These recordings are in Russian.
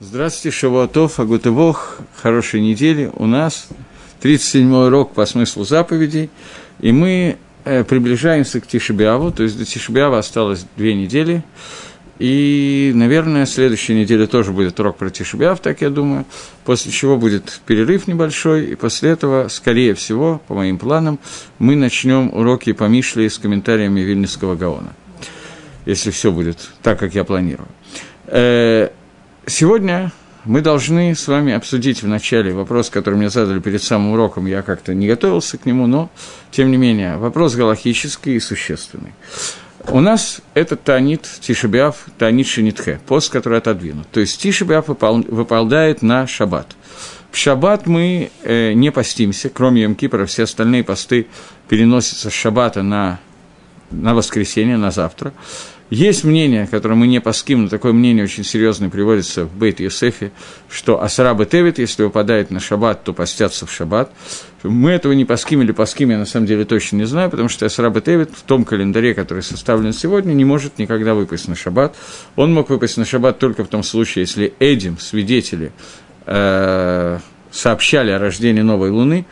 Здравствуйте, Шавуатов, Агутывох, хорошей недели. У нас 37-й урок по смыслу заповедей, и мы э, приближаемся к Тишебиаву, то есть до Тишебиава осталось две недели, и, наверное, следующая неделя тоже будет урок про Тишебиав, так я думаю, после чего будет перерыв небольшой, и после этого, скорее всего, по моим планам, мы начнем уроки по Мишле с комментариями Вильнюсского Гаона, если все будет так, как я планирую. Сегодня мы должны с вами обсудить вначале вопрос, который мне задали перед самым уроком, я как-то не готовился к нему, но, тем не менее, вопрос галахический и существенный. У нас это Танит Тишебиав, Танит Шинитхе, пост, который отодвинут. То есть Тишебиав выпол, выпадает на шаббат. В шаббат мы э, не постимся, кроме Йом-Кипра, все остальные посты переносятся с шаббата на, на воскресенье, на завтра. Есть мнение, которое мы не паским, но такое мнение очень серьезное приводится в Бейт Йосефе, что Асараба Тевит, если выпадает на шаббат, то постятся в шаббат. Мы этого не паским или паским, я на самом деле точно не знаю, потому что Асараба Тевит в том календаре, который составлен сегодня, не может никогда выпасть на шаббат. Он мог выпасть на шаббат только в том случае, если Эдим, свидетели, э, сообщали о рождении новой луны,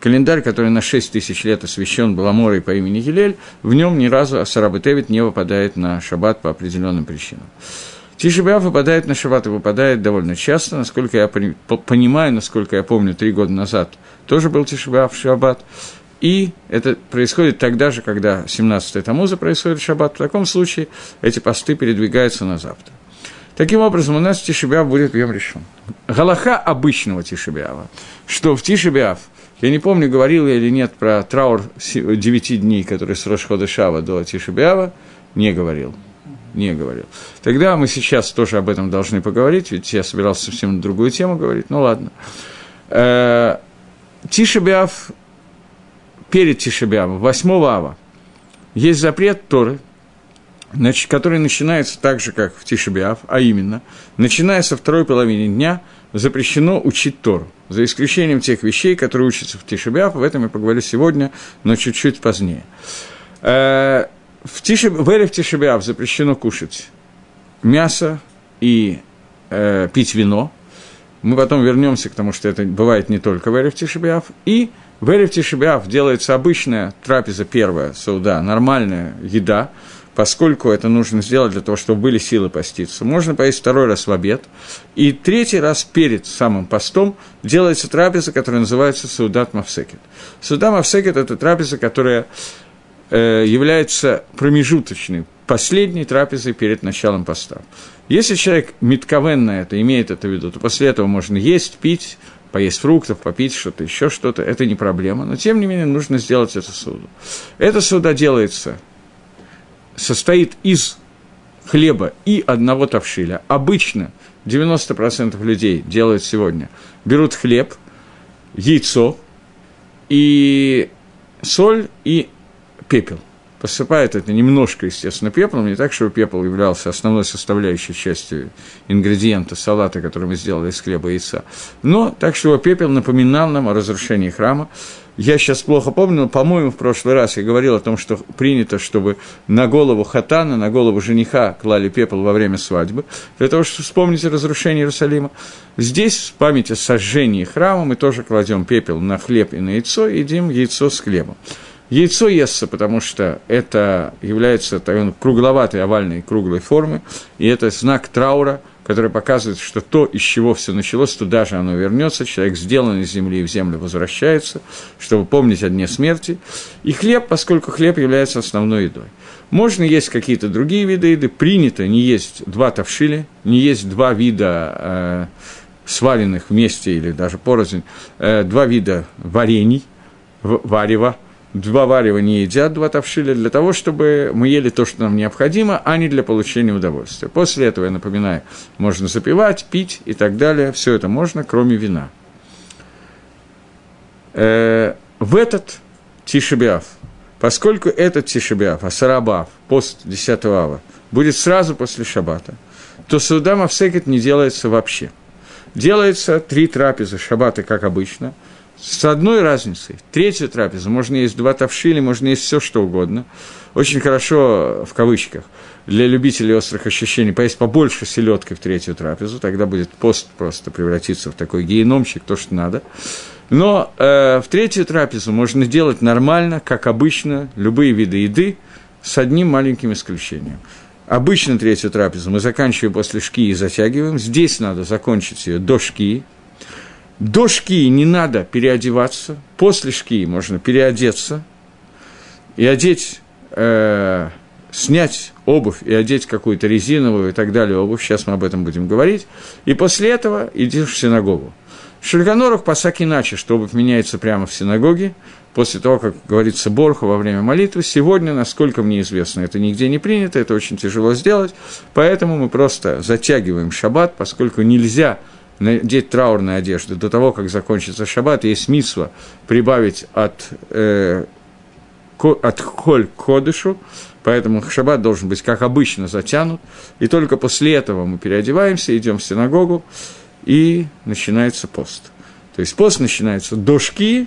календарь, который на 6 тысяч лет освящен Баламорой по имени Гилель, в нем ни разу Асарабы Тевит не выпадает на шаббат по определенным причинам. Тишебиав выпадает на шаббат и выпадает довольно часто, насколько я понимаю, насколько я помню, три года назад тоже был Тишебиав в шаббат. И это происходит тогда же, когда 17-й Тамуза происходит шаббат. В таком случае эти посты передвигаются на завтра. Таким образом, у нас Тишебиав будет в Йом решен. Галаха обычного Тишебиава, что в Тишебиав – я не помню, говорил я или нет про траур 9 дней, который с Рошхода Шава до Тишебиава. Не говорил. Не говорил. Тогда мы сейчас тоже об этом должны поговорить, ведь я собирался совсем на другую тему говорить. Ну ладно. Э, Тишебиав, перед Тишебиавом, 8 ава, есть запрет Торы, который начинается так же, как в Тишебиав, а именно, начиная со второй половины дня – запрещено учить Тору, за исключением тех вещей, которые учатся в Тишебиаф, об этом я поговорю сегодня, но чуть-чуть позднее. Э, в, Тишеб... в Эре в Тишебиаф запрещено кушать мясо и э, пить вино. Мы потом вернемся к тому, что это бывает не только в Эре в Тишебиаф. И в Эре в Тишебиаф делается обычная трапеза первая, сауда, нормальная еда – поскольку это нужно сделать для того, чтобы были силы поститься. Можно поесть второй раз в обед. И третий раз перед самым постом делается трапеза, которая называется Саудат Мавсекет. Саудат Мавсекет – это трапеза, которая э, является промежуточной, последней трапезой перед началом поста. Если человек митковен на это, имеет это в виду, то после этого можно есть, пить, поесть фруктов, попить что-то, еще что-то, это не проблема. Но, тем не менее, нужно сделать это суду. Это суда делается состоит из хлеба и одного тавшиля. Обычно 90% людей делают сегодня. Берут хлеб, яйцо и соль и пепел. Посыпают это немножко, естественно, пеплом, не так, чтобы пепел являлся основной составляющей частью ингредиента салата, который мы сделали из хлеба и яйца. Но так, чтобы пепел напоминал нам о разрушении храма, я сейчас плохо помню, но, по-моему, в прошлый раз я говорил о том, что принято, чтобы на голову хатана, на голову жениха клали пепел во время свадьбы, для того, чтобы вспомнить разрушение Иерусалима. Здесь, в памяти о сожжении храма, мы тоже кладем пепел на хлеб и на яйцо, и едим яйцо с хлебом. Яйцо естся, потому что это является кругловатой, овальной, круглой формы, и это знак траура – который показывает, что то, из чего все началось, туда же оно вернется, человек сделан из земли и в землю возвращается, чтобы помнить о дне смерти. И хлеб, поскольку хлеб является основной едой. Можно есть какие-то другие виды еды, принято не есть два тавшили, не есть два вида э, сваренных вместе или даже порознь, э, два вида варений, варева – два варева не едят, два тавшиля, для того, чтобы мы ели то, что нам необходимо, а не для получения удовольствия. После этого, я напоминаю, можно запивать, пить и так далее. Все это можно, кроме вина. Э, в этот Тишебиав, поскольку этот Тишебиав, Асарабав, пост 10 ава, будет сразу после Шаббата, то Сауда Мавсекет не делается вообще. Делается три трапезы Шаббата, как обычно – с одной разницей. Третью трапезу можно есть два тавшили, можно есть все что угодно. Очень хорошо, в кавычках, для любителей острых ощущений поесть побольше селедки в третью трапезу, тогда будет пост просто превратиться в такой геномчик, то, что надо. Но э, в третью трапезу можно делать нормально, как обычно, любые виды еды, с одним маленьким исключением. Обычно третью трапезу мы заканчиваем после шки и затягиваем. Здесь надо закончить ее до шки, до шки не надо переодеваться, после шки можно переодеться и одеть, э, снять обувь и одеть какую-то резиновую и так далее обувь, сейчас мы об этом будем говорить, и после этого идешь в синагогу. В Шульганорах посак иначе, что обувь меняется прямо в синагоге, после того, как говорится Борху во время молитвы. Сегодня, насколько мне известно, это нигде не принято, это очень тяжело сделать, поэтому мы просто затягиваем шаббат, поскольку нельзя надеть траурные одежды до того, как закончится шаббат, есть митсва прибавить от, э, от холь к ходышу, поэтому шаббат должен быть, как обычно, затянут, и только после этого мы переодеваемся, идем в синагогу, и начинается пост. То есть пост начинается до шки,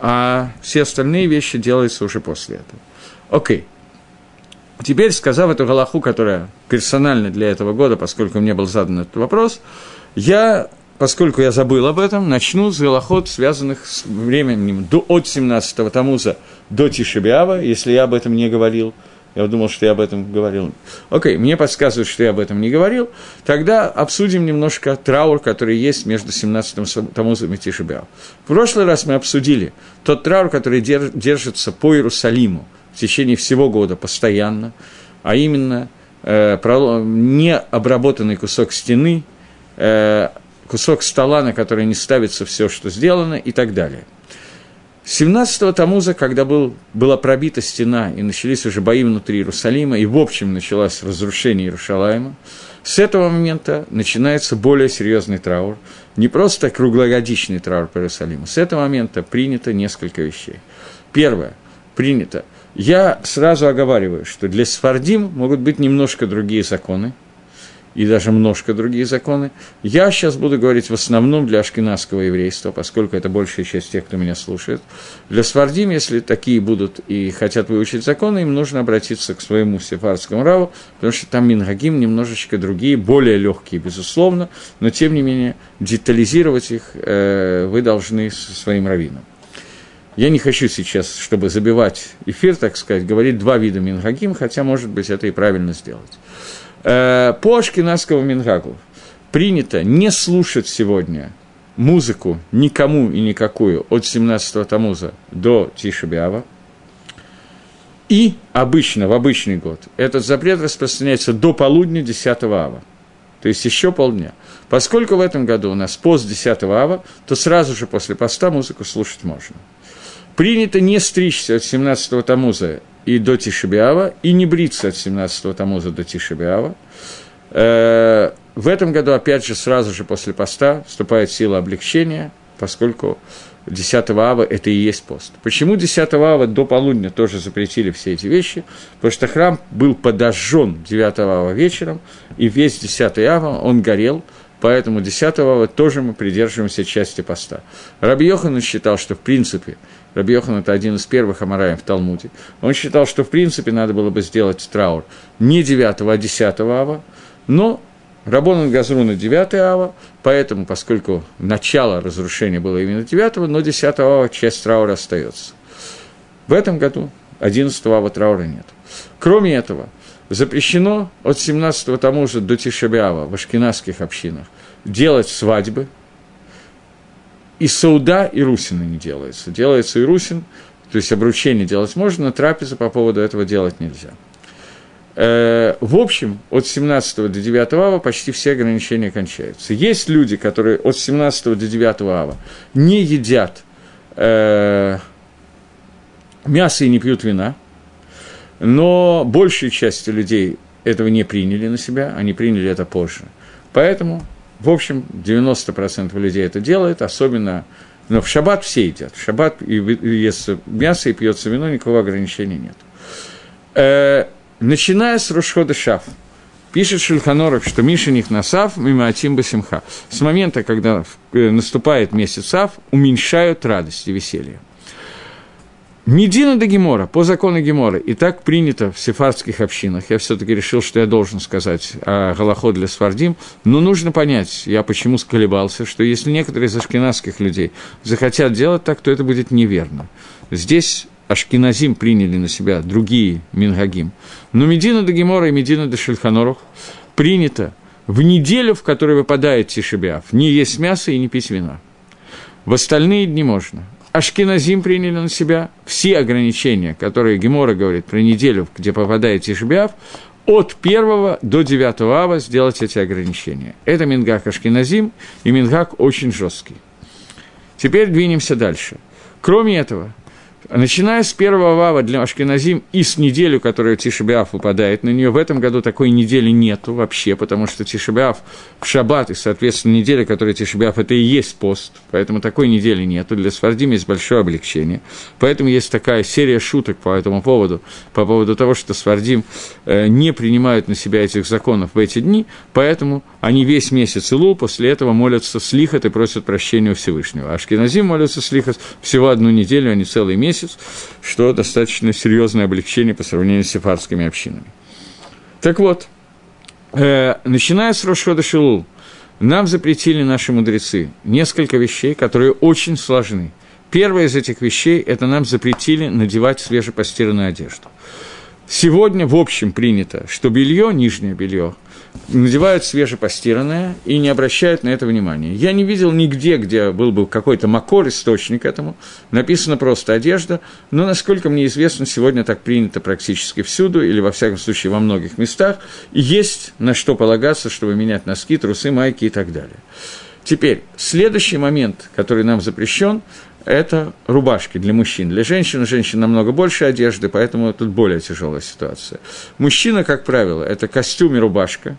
а все остальные вещи делаются уже после этого. Окей. Теперь, сказав эту галаху, которая персональна для этого года, поскольку мне был задан этот вопрос, я, поскольку я забыл об этом, начну с голоход, связанных с временем до, от 17-го Тамуза до Тишебиава, если я об этом не говорил. Я думал, что я об этом говорил. Окей, мне подсказывают, что я об этом не говорил. Тогда обсудим немножко траур, который есть между 17-м Тамузом и Тишебиав. В прошлый раз мы обсудили тот траур, который держится по Иерусалиму в течение всего года постоянно, а именно э, необработанный кусок стены – кусок стола, на который не ставится все, что сделано, и так далее. 17-го Тамуза, когда был, была пробита стена, и начались уже бои внутри Иерусалима, и в общем началось разрушение Иерушалайма, с этого момента начинается более серьезный траур, не просто круглогодичный траур по Иерусалиму. С этого момента принято несколько вещей. Первое, принято. Я сразу оговариваю, что для Сфардим могут быть немножко другие законы, и даже немножко другие законы. Я сейчас буду говорить в основном для ашкенадского еврейства, поскольку это большая часть тех, кто меня слушает. Для свардим, если такие будут и хотят выучить законы, им нужно обратиться к своему сефардскому раву, потому что там мингагим немножечко другие, более легкие, безусловно, но тем не менее детализировать их э, вы должны со своим раввином. Я не хочу сейчас, чтобы забивать эфир, так сказать, говорить два вида мингагим, хотя, может быть, это и правильно сделать. Э, по Ашкенадскому Мингагу принято не слушать сегодня музыку никому и никакую от 17-го Тамуза до Тишебиава. И обычно, в обычный год, этот запрет распространяется до полудня 10 ава, то есть еще полдня. Поскольку в этом году у нас пост 10 ава, то сразу же после поста музыку слушать можно. Принято не стричься от 17-го Тамуза и до Тишебиава, и не бриться от 17-го Тамуза до Тишебиава. Э, в этом году, опять же, сразу же после поста вступает сила облегчения, поскольку 10 ава – это и есть пост. Почему 10 ава до полудня тоже запретили все эти вещи? Потому что храм был подожжен 9 ава вечером, и весь 10 ава он горел, поэтому 10 ава тоже мы придерживаемся части поста. Раби Йохан считал, что в принципе – Раби Йохан – это один из первых Амараем в Талмуде. Он считал, что в принципе надо было бы сделать траур не 9, а 10 ава, но Рабон Газруна 9 ава, поэтому, поскольку начало разрушения было именно 9, но 10 ава часть траура остается. В этом году 11 ава траура нет. Кроме этого, запрещено от 17 тому же до Тишебиава в ашкенадских общинах делать свадьбы – и сауда, и русина не делается. Делается и русин, то есть обручение делать можно, но трапезы по поводу этого делать нельзя. Э, в общем, от 17 до 9 ава почти все ограничения кончаются. Есть люди, которые от 17 до 9 ава не едят э, мясо и не пьют вина, но большая часть людей этого не приняли на себя, они приняли это позже. Поэтому в общем, 90% людей это делает, особенно но в шаббат все едят. В шаббат и естся мясо, и пьется вино, никакого ограничения нет. Э, начиная с Рушхода Шаф, Пишет Шульханоров, что Миша них насав, мимо Атим Басимха. С момента, когда э, наступает месяц Ав, уменьшают радость и веселье. Медина до Гемора, по закону Гемора, и так принято в сефардских общинах. Я все-таки решил, что я должен сказать о Галахо для Сфардим, но нужно понять, я почему сколебался, что если некоторые из ашкенадских людей захотят делать так, то это будет неверно. Здесь Ашкиназим приняли на себя другие Мингагим. Но Медина до Гемора и Медина до Шельханорух принято в неделю, в которой выпадает Тишебиав, не есть мясо и не пить вина. В остальные дни можно. Ашкиназим приняли на себя все ограничения, которые Гемора говорит про неделю, где попадает Тишбиав, от 1 до 9 ава сделать эти ограничения. Это Мингак Ашкиназим, и Мингак очень жесткий. Теперь двинемся дальше. Кроме этого, Начиная с первого вава для Ашкеназим и с неделю, которая Тишебиаф выпадает на нее, в этом году такой недели нету вообще, потому что Тишебиаф в шаббат, и, соответственно, неделя, которая Тишебиаф, это и есть пост, поэтому такой недели нету. Для Свардим есть большое облегчение. Поэтому есть такая серия шуток по этому поводу, по поводу того, что Свардим э, не принимают на себя этих законов в эти дни, поэтому они весь месяц Илу, после этого молятся слихот и просят прощения у Всевышнего. Ашкеназим молятся слихот всего одну неделю, а не целый месяц, месяц, что достаточно серьезное облегчение по сравнению с сефардскими общинами. Так вот, э, начиная с Рошхода Шилул, нам запретили наши мудрецы несколько вещей, которые очень сложны. Первое из этих вещей – это нам запретили надевать свежепостиранную одежду. Сегодня, в общем, принято, что белье, нижнее белье, надевают свежепостиранное и не обращают на это внимания. Я не видел нигде, где был бы какой-то макор, источник этому. Написано просто одежда, но, насколько мне известно, сегодня так принято практически всюду, или, во всяком случае, во многих местах, есть на что полагаться, чтобы менять носки, трусы, майки и так далее. Теперь, следующий момент, который нам запрещен, это рубашки для мужчин. Для женщин, у женщин намного больше одежды, поэтому тут более тяжелая ситуация. Мужчина, как правило, это костюм и рубашка,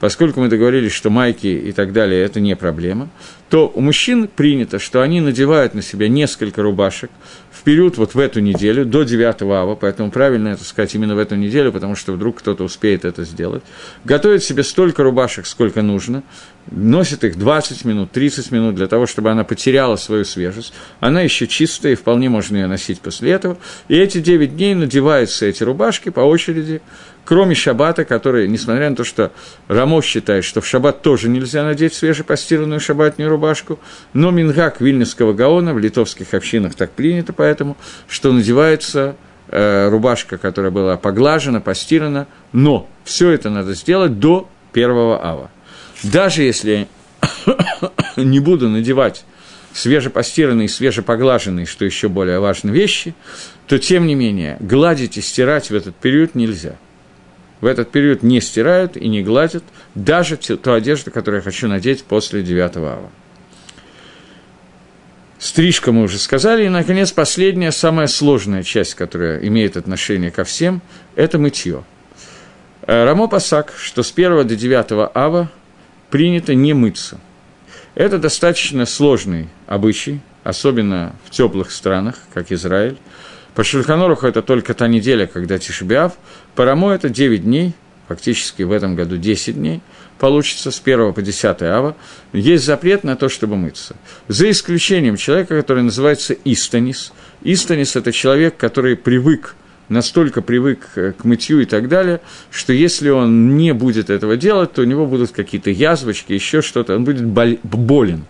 поскольку мы договорились, что майки и так далее – это не проблема, то у мужчин принято, что они надевают на себя несколько рубашек в период вот в эту неделю, до 9 ава, поэтому правильно это сказать именно в эту неделю, потому что вдруг кто-то успеет это сделать, готовят себе столько рубашек, сколько нужно, носит их 20 минут, 30 минут для того, чтобы она потеряла свою свежесть, она еще чистая, и вполне можно ее носить после этого, и эти 9 дней надеваются эти рубашки по очереди, кроме шаббата, который, несмотря на то, что Рамо считает, что в шаббат тоже нельзя надеть свежепостиранную шаббатную рубашку, но Мингак Вильнюсского Гаона в литовских общинах так принято поэтому, что надевается э, рубашка, которая была поглажена, постирана, но все это надо сделать до первого ава. Даже если не буду надевать свежепостиранные, свежепоглаженные, что еще более важные вещи, то, тем не менее, гладить и стирать в этот период нельзя – в этот период не стирают и не гладят даже ту одежду, которую я хочу надеть после 9 ава. Стрижка мы уже сказали. И, наконец, последняя, самая сложная часть, которая имеет отношение ко всем, это мытье. Э, Рамо Пасак, что с 1 до 9 ава принято не мыться. Это достаточно сложный обычай, особенно в теплых странах, как Израиль. По Шульханоруху это только та неделя, когда Тишебиав. По Рамо это 9 дней, фактически в этом году 10 дней, получится с 1 по 10 ава. Есть запрет на то, чтобы мыться. За исключением человека, который называется Истанис. Истанис – это человек, который привык настолько привык к мытью и так далее, что если он не будет этого делать, то у него будут какие-то язвочки, еще что-то, он будет болен.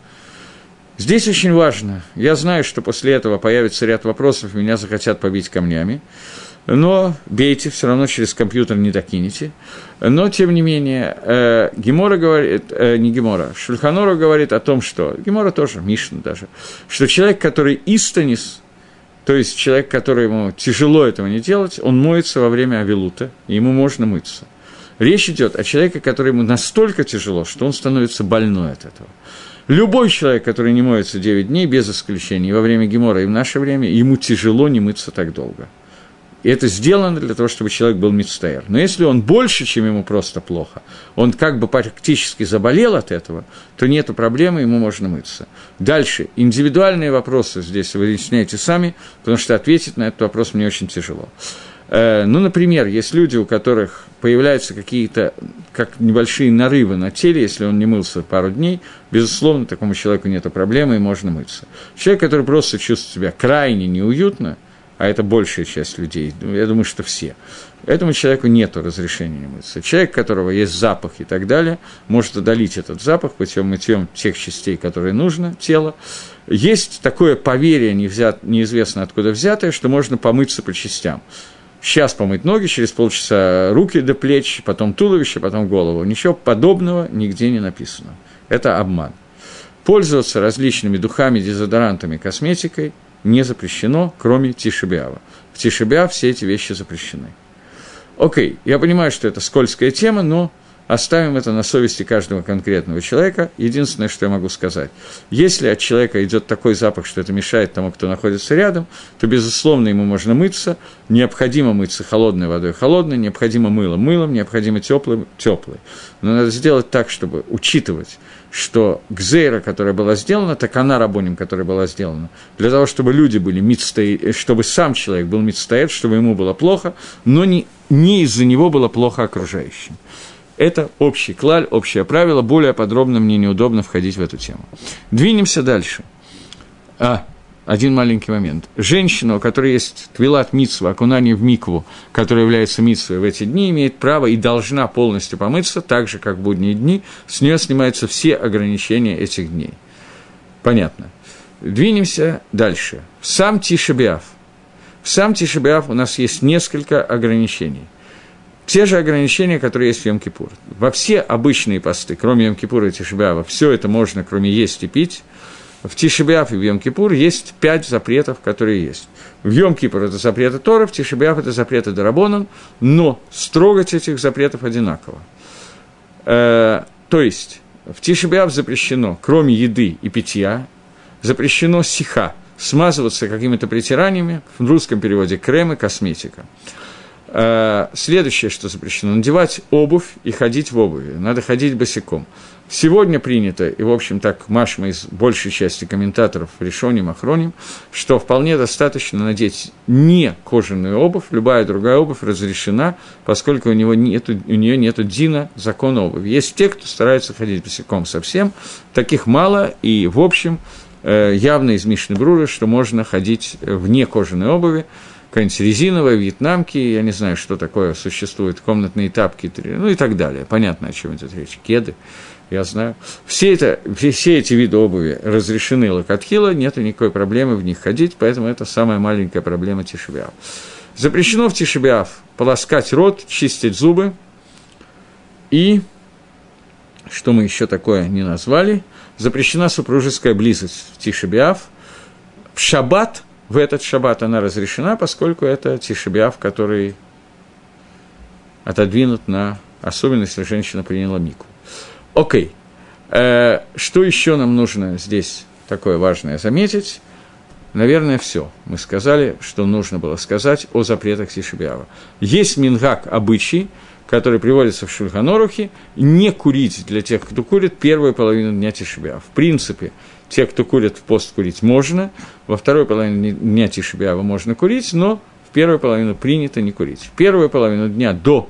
Здесь очень важно, я знаю, что после этого появится ряд вопросов, меня захотят побить камнями, но бейте, все равно через компьютер не докинете. Но, тем не менее, э, Гемора говорит, э, не Гемора, Шульханора говорит о том, что, Гемора тоже, Мишна даже, что человек, который истанис, то есть человек, который ему тяжело этого не делать, он моется во время авилута, и ему можно мыться. Речь идет о человеке, который ему настолько тяжело, что он становится больной от этого. Любой человек, который не моется 9 дней, без исключения, во время Гемора, и в наше время, ему тяжело не мыться так долго. И это сделано для того, чтобы человек был мицтаер. Но если он больше, чем ему просто плохо, он как бы практически заболел от этого, то нет проблемы, ему можно мыться. Дальше. Индивидуальные вопросы здесь вы выясняете сами, потому что ответить на этот вопрос мне очень тяжело. Э, ну, например, есть люди, у которых появляются какие-то, как небольшие нарывы на теле, если он не мылся пару дней, безусловно, такому человеку нет проблемы и можно мыться. Человек, который просто чувствует себя крайне неуютно, а это большая часть людей, я думаю, что все, этому человеку нет разрешения не мыться. Человек, у которого есть запах и так далее, может удалить этот запах путем мытьем тех частей, которые нужно, тела. Есть такое поверье, неизвестно откуда взятое, что можно помыться по частям сейчас помыть ноги, через полчаса руки до плеч, потом туловище, потом голову. Ничего подобного нигде не написано. Это обман. Пользоваться различными духами, дезодорантами, косметикой не запрещено, кроме тишебиава. В тишебиав все эти вещи запрещены. Окей, я понимаю, что это скользкая тема, но Оставим это на совести каждого конкретного человека. Единственное, что я могу сказать, если от человека идет такой запах, что это мешает тому, кто находится рядом, то, безусловно, ему можно мыться. Необходимо мыться холодной водой холодной, необходимо мылом мылом, необходимо теплым теплой. Но надо сделать так, чтобы учитывать, что гзейра, которая была сделана, так она рабоним, которая была сделана, для того, чтобы люди были мицтаи, чтобы сам человек был мицтаэт, чтобы ему было плохо, но не, не из-за него было плохо окружающим. Это общий клаль, общее правило. Более подробно мне неудобно входить в эту тему. Двинемся дальше. А, один маленький момент. Женщина, у которой есть твилат митсва, окунание в микву, которая является митсвой в эти дни, имеет право и должна полностью помыться, так же, как в будние дни. С нее снимаются все ограничения этих дней. Понятно. Двинемся дальше. Сам Тишебиав. В сам Тишебиав у нас есть несколько ограничений. Те же ограничения, которые есть в Йом-Кипур. Во все обычные посты, кроме Йом-Кипура и Тишебиава, все это можно, кроме есть и пить. В Тишебиав и в Йом-Кипур есть пять запретов, которые есть. В Йом-Кипур это запреты Тора, в Тишебиав это запреты Дарабонан, но строгать этих запретов одинаково. Э, то есть, в Тишебиав запрещено, кроме еды и питья, запрещено сиха, смазываться какими-то притираниями, в русском переводе кремы, косметика. Э, следующее, что запрещено, надевать обувь и ходить в обуви. Надо ходить босиком. Сегодня принято, и, в общем, так Машма из большей части комментаторов решением охроним, что вполне достаточно надеть не кожаную обувь, любая другая обувь разрешена, поскольку у, него нету, у нее нет дина закона обуви. Есть те, кто стараются ходить босиком совсем, таких мало, и, в общем, э, явно из Мишны Брура, что можно ходить вне кожаной обуви, какая-нибудь резиновая, вьетнамки, я не знаю, что такое существует, комнатные тапки, ну и так далее. Понятно, о чем идет речь. Кеды, я знаю. Все, это, все эти виды обуви разрешены локотхила, нет никакой проблемы в них ходить, поэтому это самая маленькая проблема тишебиав. Запрещено в тишебиав полоскать рот, чистить зубы и, что мы еще такое не назвали, запрещена супружеская близость в тишебиав. В шаббат в этот шаббат она разрешена, поскольку это тишебиав, который отодвинут на особенность, если женщина приняла мику. Окей. Э, что еще нам нужно здесь такое важное заметить? Наверное, все. Мы сказали, что нужно было сказать о запретах Тишебиава. Есть мингак обычай, который приводится в Шульханорухе, не курить для тех, кто курит первую половину дня Тишебиава. В принципе, те, кто курит в пост, курить можно, во второй половине дня Тишебиава можно курить, но в первую половину принято не курить. В первую половину дня до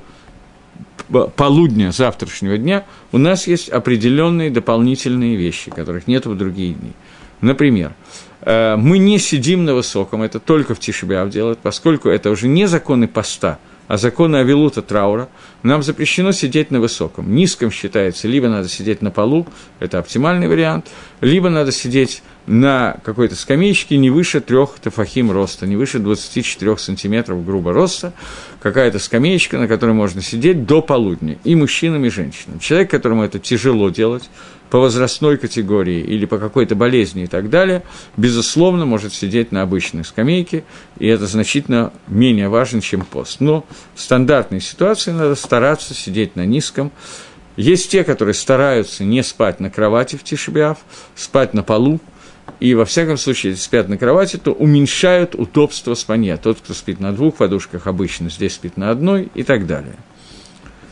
полудня завтрашнего дня у нас есть определенные дополнительные вещи, которых нет в другие дни. Например, э, мы не сидим на высоком, это только в Тишебиав делают, поскольку это уже не законы поста – а законы Авилута траура, нам запрещено сидеть на высоком. Низком считается, либо надо сидеть на полу, это оптимальный вариант, либо надо сидеть на какой-то скамеечке не выше трех тафахим роста, не выше 24 сантиметров грубо роста, какая-то скамеечка, на которой можно сидеть до полудня, и мужчинам, и женщинам. Человек, которому это тяжело делать, по возрастной категории или по какой-то болезни и так далее, безусловно, может сидеть на обычной скамейке, и это значительно менее важно, чем пост. Но в стандартной ситуации надо стараться сидеть на низком. Есть те, которые стараются не спать на кровати в Тишебиав, спать на полу, и во всяком случае, если спят на кровати, то уменьшают удобство спания. Тот, кто спит на двух подушках, обычно здесь спит на одной и так далее.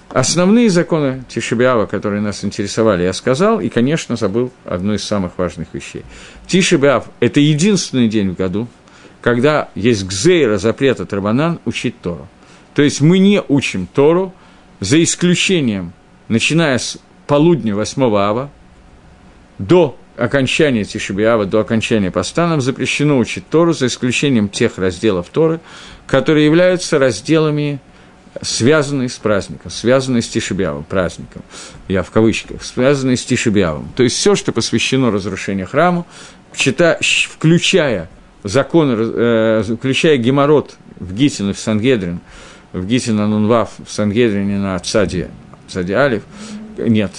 Основные законы Тишебиава, которые нас интересовали, я сказал, и, конечно, забыл одну из самых важных вещей. Тишебиав – это единственный день в году, когда есть гзейра, запрет от Рабанан, учить Тору. То есть мы не учим Тору, за исключением, начиная с полудня 8 ава до окончания Тишебиава, до окончания поста, нам запрещено учить Тору, за исключением тех разделов Торы, которые являются разделами, связанные с праздником, связанные с Тишебиавом, праздником, я в кавычках, связанные с Тишебиавом. То есть все, что посвящено разрушению храма, включая закон, э, включая геморрот в Гитин и в Сангедрин, в Гитин на Нунвав, в Сангедрине на Цаде, Цаде Алиф, нет,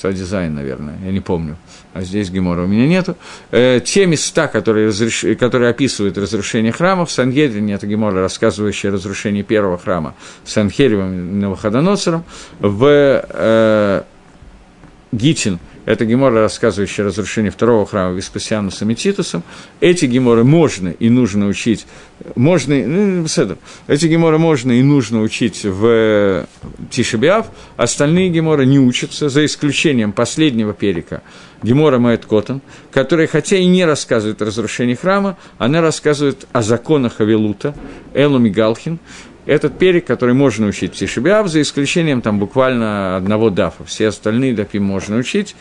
Цаде Зайн, наверное, я не помню, а здесь Гемора у меня нету. Э, те места, которые, разреш... которые описывают разрушение храма, в Сангедрине это Гемора, рассказывающая разрушение первого храма Санхеревым и Навуходоноцером, в э, Гитин – это геморы, рассказывающие разрушение второго храма Веспасианусом и Титусом. Эти геморы можно и нужно учить, можно, ну, эти геморы можно и нужно учить в Тишебиав, остальные геморы не учатся, за исключением последнего перика, Гемора Маэт Котан, которая, хотя и не рассказывает о разрушении храма, она рассказывает о законах Авилута, Элу Мигалхин, этот перек, который можно учить в Тишебиав, за исключением там буквально одного дафа. Все остальные дафи можно учить.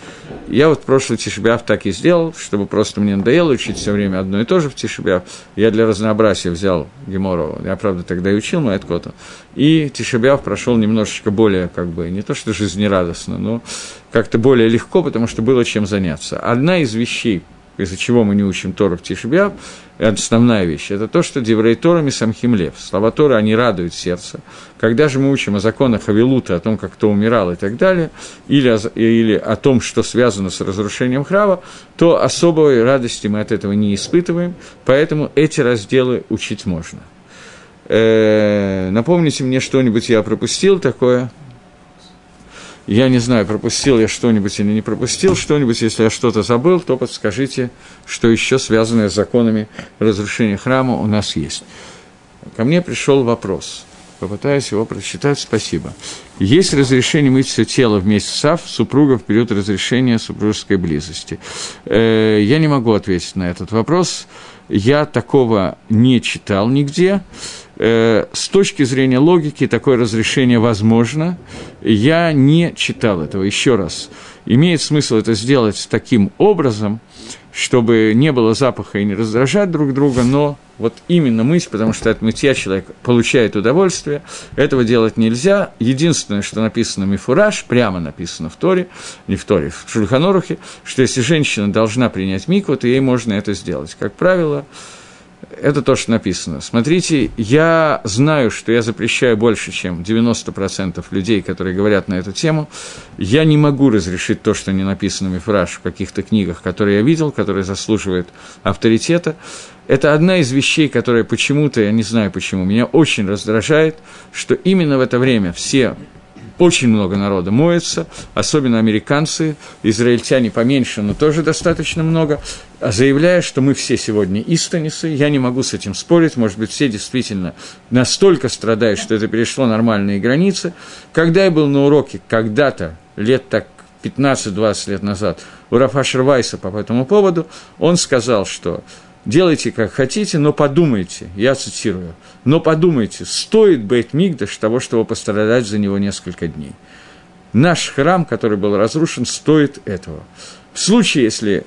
Я вот прошлый Тишебиав так и сделал, чтобы просто мне надоело учить все время одно и то же в Тишебиав. Я для разнообразия взял Гемору, я, правда, тогда и учил Майткота, и Тишебиав прошел немножечко более, как бы, не то что жизнерадостно, но как-то более легко, потому что было чем заняться. Одна из вещей, из-за чего мы не учим Тору в Тишебиав, основная вещь, это то, что Деврей Торами Самхим Лев. Слова Торы, они радуют сердце. Когда же мы учим о законах Авилута, о том, как кто умирал и так далее, или о, или о том, что связано с разрушением храма, то особой радости мы от этого не испытываем, поэтому эти разделы учить можно. Э, напомните мне что-нибудь, я пропустил такое. Я не знаю, пропустил я что-нибудь или не пропустил что-нибудь. Если я что-то забыл, то подскажите, что еще связанное с законами разрушения храма у нас есть. Ко мне пришел вопрос. Попытаюсь его прочитать. Спасибо. Есть разрешение мыть все тело вместе с ав супруга в период разрешения супружеской близости? Э, я не могу ответить на этот вопрос. Я такого не читал нигде. Э, с точки зрения логики такое разрешение возможно. Я не читал этого. Еще раз. Имеет смысл это сделать таким образом, чтобы не было запаха и не раздражать друг друга, но вот именно мыть, потому что от мытья человек получает удовольствие, этого делать нельзя. Единственное, что написано мифураж, прямо написано в Торе, не в Торе, в Шульханорухе, что если женщина должна принять микву, то ей можно это сделать. Как правило, это то, что написано. Смотрите, я знаю, что я запрещаю больше, чем 90% людей, которые говорят на эту тему. Я не могу разрешить то, что не написано мифраж в каких-то книгах, которые я видел, которые заслуживают авторитета. Это одна из вещей, которая почему-то, я не знаю почему, меня очень раздражает, что именно в это время все очень много народа моется, особенно американцы, израильтяне поменьше, но тоже достаточно много, заявляя, что мы все сегодня истонисы, я не могу с этим спорить, может быть, все действительно настолько страдают, что это перешло нормальные границы. Когда я был на уроке когда-то, лет так 15-20 лет назад, у Рафа Шервайса по этому поводу, он сказал, что делайте как хотите, но подумайте, я цитирую, но подумайте, стоит Бейт Мигдаш того, чтобы пострадать за него несколько дней. Наш храм, который был разрушен, стоит этого. В случае, если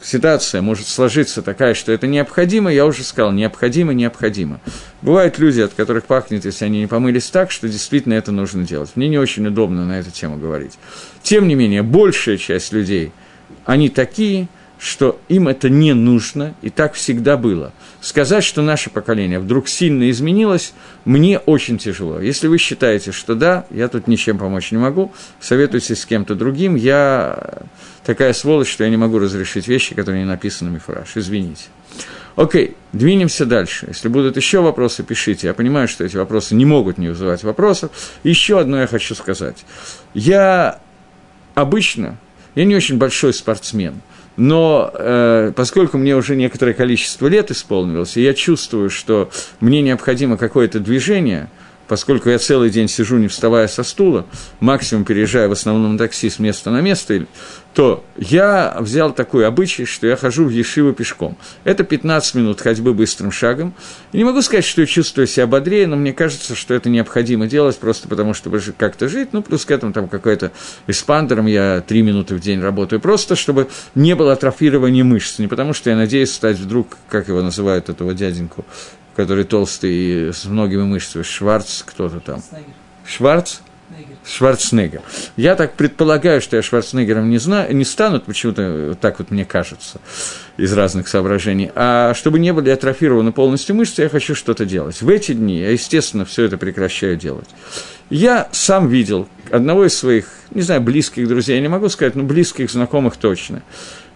ситуация может сложиться такая, что это необходимо, я уже сказал, необходимо, необходимо. Бывают люди, от которых пахнет, если они не помылись так, что действительно это нужно делать. Мне не очень удобно на эту тему говорить. Тем не менее, большая часть людей, они такие – что им это не нужно, и так всегда было. Сказать, что наше поколение вдруг сильно изменилось, мне очень тяжело. Если вы считаете, что да, я тут ничем помочь не могу, советуйтесь с кем-то другим, я такая сволочь, что я не могу разрешить вещи, которые не написаны в мифраж, извините. Окей, двинемся дальше. Если будут еще вопросы, пишите. Я понимаю, что эти вопросы не могут не вызывать вопросов. Еще одно я хочу сказать. Я обычно, я не очень большой спортсмен – но э, поскольку мне уже некоторое количество лет исполнилось, и я чувствую, что мне необходимо какое-то движение, поскольку я целый день сижу, не вставая со стула, максимум переезжая в основном такси с места на место, то я взял такой обычай, что я хожу в Ешиву пешком. Это 15 минут ходьбы быстрым шагом. И не могу сказать, что я чувствую себя бодрее, но мне кажется, что это необходимо делать просто потому, чтобы как-то жить. Ну, плюс к этому там какой-то эспандером я 3 минуты в день работаю. Просто, чтобы не было атрофирования мышц. Не потому, что я надеюсь стать вдруг, как его называют, этого дяденьку, который толстый и с многими мышцами, Шварц кто-то там. Шварц? Шварценеггер. Я так предполагаю, что я Шварценеггером не, знаю, не стану, почему-то так вот мне кажется, из разных соображений. А чтобы не были атрофированы полностью мышцы, я хочу что-то делать. В эти дни я, естественно, все это прекращаю делать. Я сам видел одного из своих, не знаю, близких друзей, я не могу сказать, но близких знакомых точно,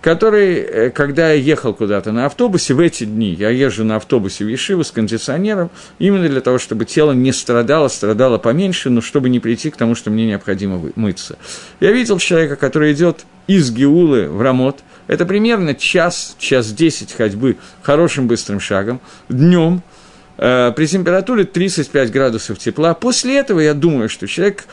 который, э, когда я ехал куда-то на автобусе, в эти дни я езжу на автобусе в Ешиву с кондиционером, именно для того, чтобы тело не страдало, страдало поменьше, но чтобы не прийти к тому, что мне необходимо мыться. Я видел человека, который идет из Геулы в Рамот, это примерно час, час десять ходьбы хорошим быстрым шагом, днем, э, при температуре 35 градусов тепла. После этого я думаю, что человек,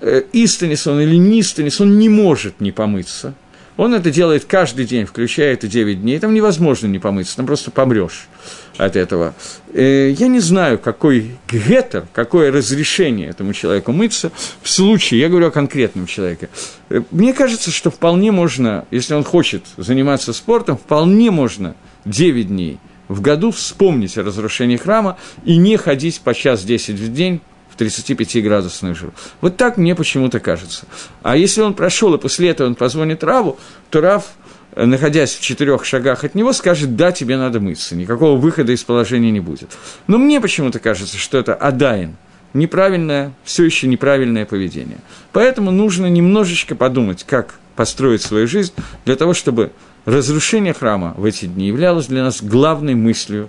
э, истонис он или не истонис, он не может не помыться – он это делает каждый день, включая это 9 дней. Там невозможно не помыться, там просто помрешь от этого. Э, я не знаю, какой гетер, какое разрешение этому человеку мыться в случае, я говорю о конкретном человеке. Э, мне кажется, что вполне можно, если он хочет заниматься спортом, вполне можно 9 дней в году вспомнить о разрушении храма и не ходить по час 10 в день 35-градусную жару. Вот так мне почему-то кажется. А если он прошел, и после этого он позвонит Раву, то Рав, находясь в четырех шагах от него, скажет, да, тебе надо мыться, никакого выхода из положения не будет. Но мне почему-то кажется, что это Адаин, неправильное, все еще неправильное поведение. Поэтому нужно немножечко подумать, как построить свою жизнь для того, чтобы разрушение храма в эти дни являлось для нас главной мыслью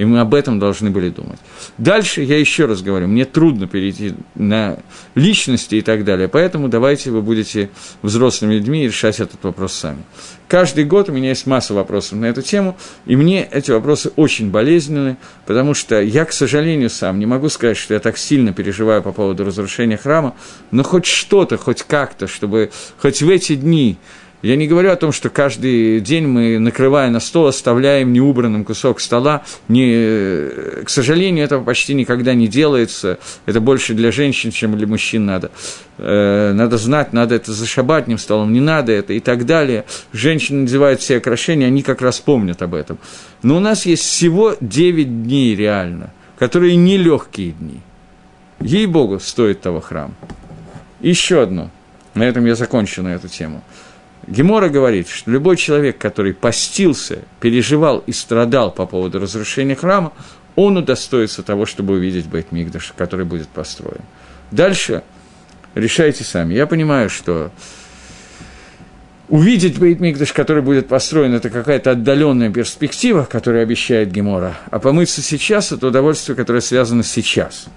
и мы об этом должны были думать. Дальше я еще раз говорю, мне трудно перейти на личности и так далее, поэтому давайте вы будете взрослыми людьми и решать этот вопрос сами. Каждый год у меня есть масса вопросов на эту тему, и мне эти вопросы очень болезненны, потому что я, к сожалению, сам не могу сказать, что я так сильно переживаю по поводу разрушения храма, но хоть что-то, хоть как-то, чтобы хоть в эти дни я не говорю о том, что каждый день мы, накрывая на стол, оставляем неубранным кусок стола. Не, к сожалению, этого почти никогда не делается. Это больше для женщин, чем для мужчин надо. Э, надо знать, надо это за шабатным столом, не надо это и так далее. Женщины надевают все украшения, они как раз помнят об этом. Но у нас есть всего 9 дней реально, которые нелегкие дни. Ей-богу, стоит того храм. Еще одно. На этом я закончу на эту тему. Гемора говорит, что любой человек, который постился, переживал и страдал по поводу разрушения храма, он удостоится того, чтобы увидеть Бейт-Мигдаш, который будет построен. Дальше решайте сами. Я понимаю, что увидеть Бейт-Мигдаш, который будет построен, это какая-то отдаленная перспектива, которую обещает Гемора, а помыться сейчас – это удовольствие, которое связано сейчас –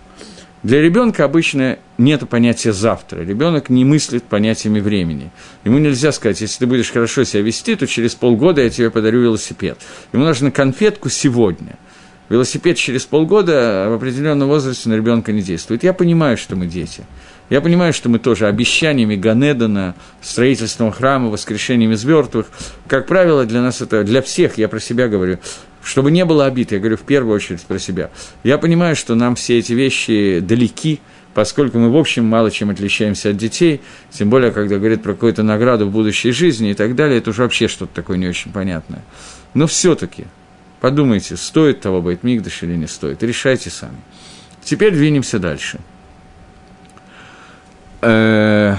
для ребенка обычно нет понятия завтра. Ребенок не мыслит понятиями времени. Ему нельзя сказать, если ты будешь хорошо себя вести, то через полгода я тебе подарю велосипед. Ему нужно конфетку сегодня. Велосипед через полгода в определенном возрасте на ребенка не действует. Я понимаю, что мы дети. Я понимаю, что мы тоже обещаниями Ганедана, строительством храма, воскрешением из мертвых, как правило, для нас это, для всех, я про себя говорю, чтобы не было обид, я говорю в первую очередь про себя. Я понимаю, что нам все эти вещи далеки, поскольку мы, в общем, мало чем отличаемся от детей, тем более, когда говорят про какую-то награду в будущей жизни и так далее, это уже вообще что-то такое не очень понятное. Но все-таки подумайте, стоит того быть Мигдаш или не стоит, решайте сами. Теперь двинемся дальше. Э,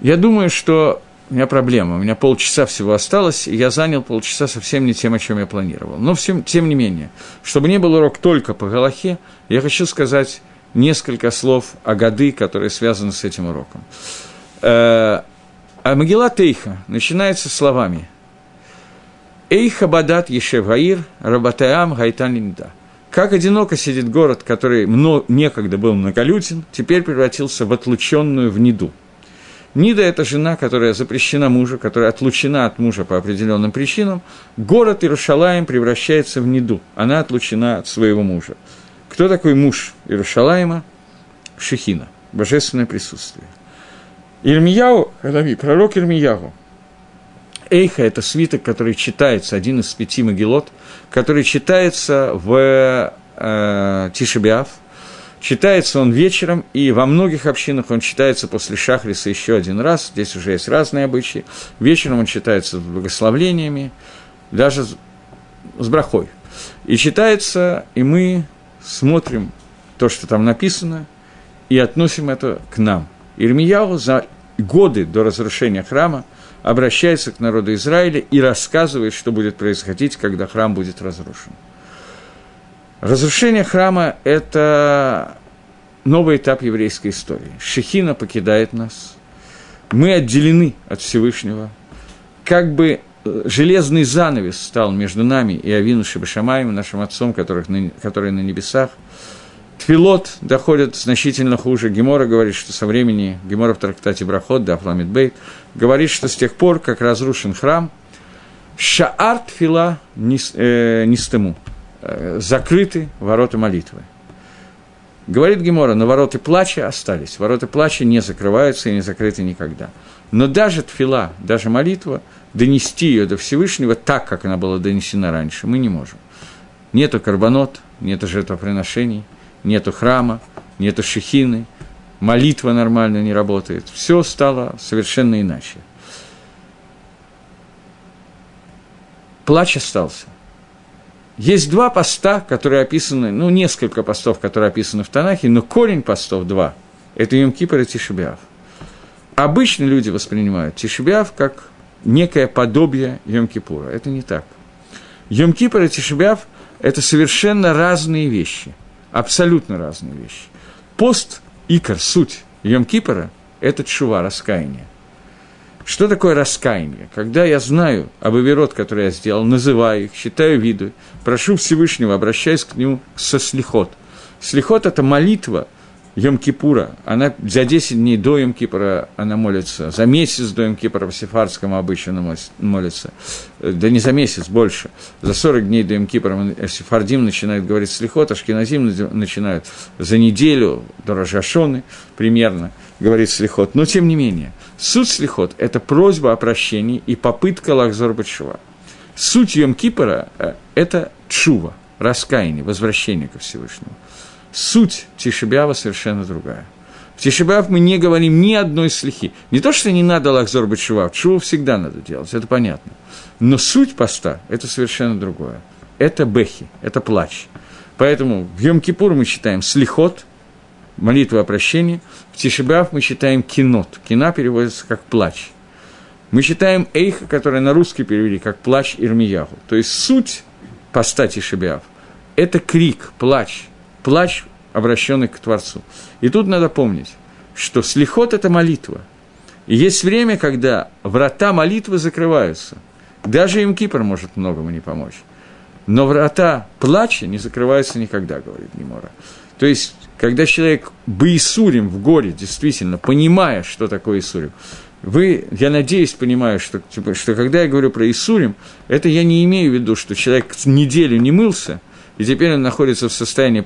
я думаю, что у меня проблема, у меня полчаса всего осталось, и я занял полчаса совсем не тем, о чем я планировал. Но всем, тем не менее, чтобы не был урок только по Галахе, я хочу сказать несколько слов о годы, которые связаны с этим уроком. Э, а Магила Тейха начинается словами «Эйха бадат ешев гаир, рабатаам гайтан линда». Как одиноко сидит город, который некогда был многолюден, теперь превратился в отлученную в неду – Нида – это жена, которая запрещена мужу, которая отлучена от мужа по определенным причинам. Город Иерушалаем превращается в Ниду. Она отлучена от своего мужа. Кто такой муж Иерушалаема? Шехина, божественное присутствие. Ирмияу, пророк Ирмияу, Эйха – это свиток, который читается, один из пяти могилот, который читается в э, Тишебиав. Читается он вечером, и во многих общинах он читается после Шахриса еще один раз. Здесь уже есть разные обычаи. Вечером он читается с благословлениями, даже с брахой. И читается, и мы смотрим то, что там написано, и относим это к нам. Ирмияу за годы до разрушения храма обращается к народу Израиля и рассказывает, что будет происходить, когда храм будет разрушен. Разрушение храма – это новый этап еврейской истории. Шехина покидает нас, мы отделены от Всевышнего, как бы э, железный занавес стал между нами и Авину Шибашамаем, нашим отцом, которых, который на небесах. Тфилот доходит значительно хуже. Гемора говорит, что со времени, Гемора в трактате Брахот, да, Фламид Бейт, говорит, что с тех пор, как разрушен храм, Шаарт Фила не, э, не стему – Э, закрыты ворота молитвы. Говорит Гемора, но ворота плача остались. Ворота плача не закрываются и не закрыты никогда. Но даже тфила, даже молитва, донести ее до Всевышнего так, как она была донесена раньше, мы не можем. Нету карбонот, нету жертвоприношений, нету храма, нету шехины, молитва нормально не работает. Все стало совершенно иначе. Плач остался. Есть два поста, которые описаны, ну, несколько постов, которые описаны в Танахе, но корень постов два – это Йом-Кипр и Тишебиав. Обычно люди воспринимают Тишебиав как некое подобие Йом-Кипура. Это не так. Йом-Кипр и Тишебиав – это совершенно разные вещи, абсолютно разные вещи. Пост, икор, суть Йом-Кипра – это чува, раскаяние – что такое раскаяние? Когда я знаю об Аверот, который я сделал, называю их, считаю виды, прошу Всевышнего, обращаюсь к нему со слихот. Слихот – это молитва Йом-Кипура. Она за 10 дней до Йом-Кипура она молится, за месяц до Йом-Кипура по сефардскому обычно молится, да не за месяц, больше. За 40 дней до Йом-Кипура сефардим начинает говорить слихот, ашкеназим начинают за неделю до Рожашоны примерно говорить слихот. Но тем не менее – Суть слихот – это просьба о прощении и попытка лахзор бачува. Суть Йом Кипора э, – это чува, раскаяние, возвращение ко Всевышнему. Суть Тишебява совершенно другая. В Тишебяв мы не говорим ни одной слихи. Не то, что не надо лахзор бачува, чуву всегда надо делать, это понятно. Но суть поста – это совершенно другое. Это бехи, это плач. Поэтому в Йом-Кипур мы читаем слихот, молитву о прощении – в Тишебав мы читаем кинот. Кина переводится как плач. Мы читаем эйха, которое на русский перевели как плач Ирмияху. То есть суть поста Тишебав – это крик, плач, плач, обращенный к Творцу. И тут надо помнить, что слихот – это молитва. И есть время, когда врата молитвы закрываются. Даже им Кипр может многому не помочь. Но врата плача не закрываются никогда, говорит Немора. То есть когда человек Баисурим в горе, действительно, понимая, что такое Исурим, вы, я надеюсь, понимаю, что, типа, что когда я говорю про Исурим, это я не имею в виду, что человек неделю не мылся, и теперь он находится в состоянии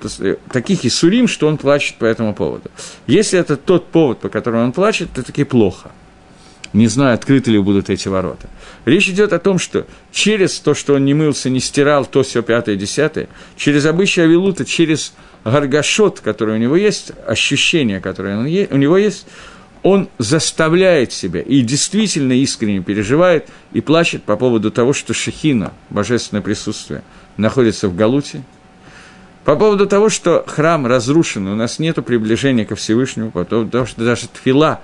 таких Исурим, что он плачет по этому поводу. Если это тот повод, по которому он плачет, то таки плохо. Не знаю, открыты ли будут эти ворота. Речь идет о том, что через то, что он не мылся, не стирал, то все пятое, десятое, через обычай Авилута, через гаргашот, который у него есть, ощущение, которое у него есть, он заставляет себя и действительно искренне переживает и плачет по поводу того, что Шехина, божественное присутствие, находится в Галуте, по поводу того, что храм разрушен, у нас нет приближения ко Всевышнему, по поводу того, что даже тфила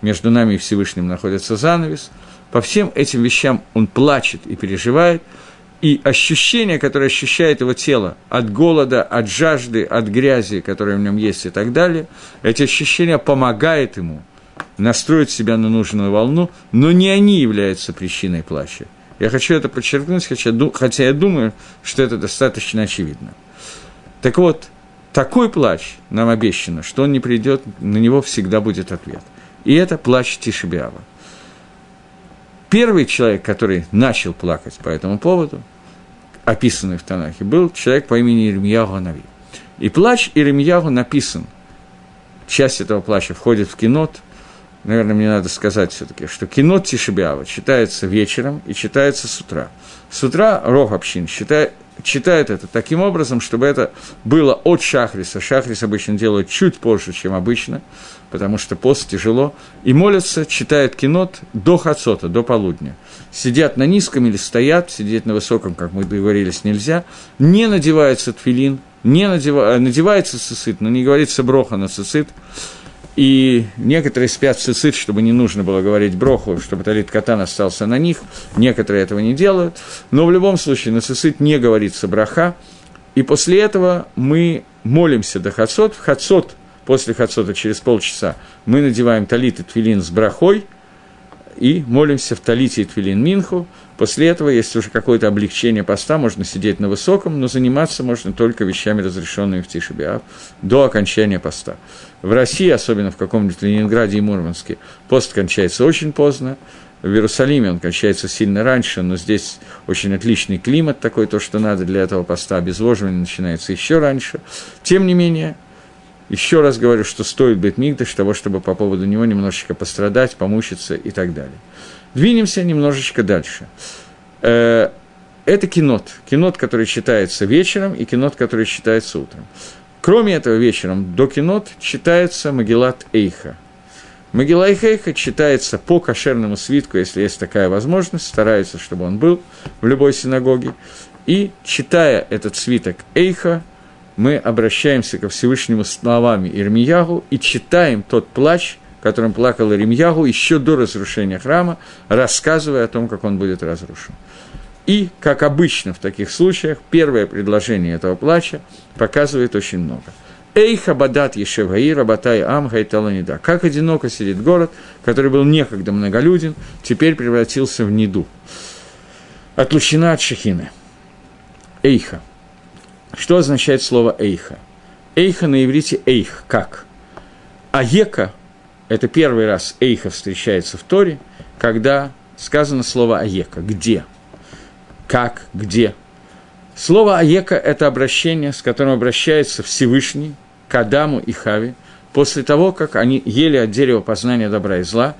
между нами и Всевышним находится занавес, по всем этим вещам он плачет и переживает – и ощущение, которое ощущает его тело от голода, от жажды, от грязи, которая в нем есть и так далее, эти ощущения помогают ему настроить себя на нужную волну, но не они являются причиной плача. Я хочу это подчеркнуть, хотя, хотя я думаю, что это достаточно очевидно. Так вот, такой плач нам обещано, что он не придет, на него всегда будет ответ. И это плач Тишебиава. Первый человек, который начал плакать по этому поводу, описанный в Танахе, был человек по имени Иремьягу Нави. И плач Иремьягу написан. Часть этого плача входит в кинот. Наверное, мне надо сказать все таки что кинот Тишебиава читается вечером и читается с утра. С утра Ров общин считает, читает это таким образом, чтобы это было от шахриса. Шахрис обычно делают чуть позже, чем обычно, потому что пост тяжело. И молятся, читают кинот до хацота, до полудня. Сидят на низком или стоят, сидеть на высоком, как мы договорились, нельзя. Не надевается тфилин, не надева... надевается цицит, но не говорится броха на цицит. И некоторые спят цицит, чтобы не нужно было говорить броху, чтобы талит катан остался на них. Некоторые этого не делают. Но в любом случае на цицит не говорится броха. И после этого мы молимся до хацот. В хацот, после хацота, через полчаса, мы надеваем талит и твилин с брахой и молимся в талите и твилин минху. После этого, если уже какое-то облегчение поста, можно сидеть на высоком, но заниматься можно только вещами, разрешенными в Тишебиав, до окончания поста. В России, особенно в каком-нибудь Ленинграде и Мурманске, пост кончается очень поздно. В Иерусалиме он кончается сильно раньше, но здесь очень отличный климат такой, то, что надо для этого поста, обезвоживание начинается еще раньше. Тем не менее, еще раз говорю, что стоит быть Мигдаш того, чтобы по поводу него немножечко пострадать, помучиться и так далее. Двинемся немножечко дальше. Э, это кинот. Кинот, который читается вечером, и кинот, который читается утром. Кроме этого, вечером до кинот читается Магеллат Эйха. Магеллат Эйха читается по кошерному свитку, если есть такая возможность, старается, чтобы он был в любой синагоге. И, читая этот свиток Эйха, мы обращаемся ко Всевышнему словами Ирмиягу и читаем тот плач, которым плакал Ремьягу еще до разрушения храма, рассказывая о том, как он будет разрушен. И, как обычно в таких случаях, первое предложение этого плача показывает очень много. Эй, хабадат ешеваи, рабатай ам, гайталанида. Как одиноко сидит город, который был некогда многолюден, теперь превратился в неду. Отлучена от шахины. Эйха. Что означает слово эйха? Эйха на иврите эйх, как? Аека это первый раз Эйха встречается в Торе, когда сказано слово Аека. Где? Как? Где? Слово Аека – это обращение, с которым обращается Всевышний к Адаму и Хаве после того, как они ели от дерева познания добра и зла,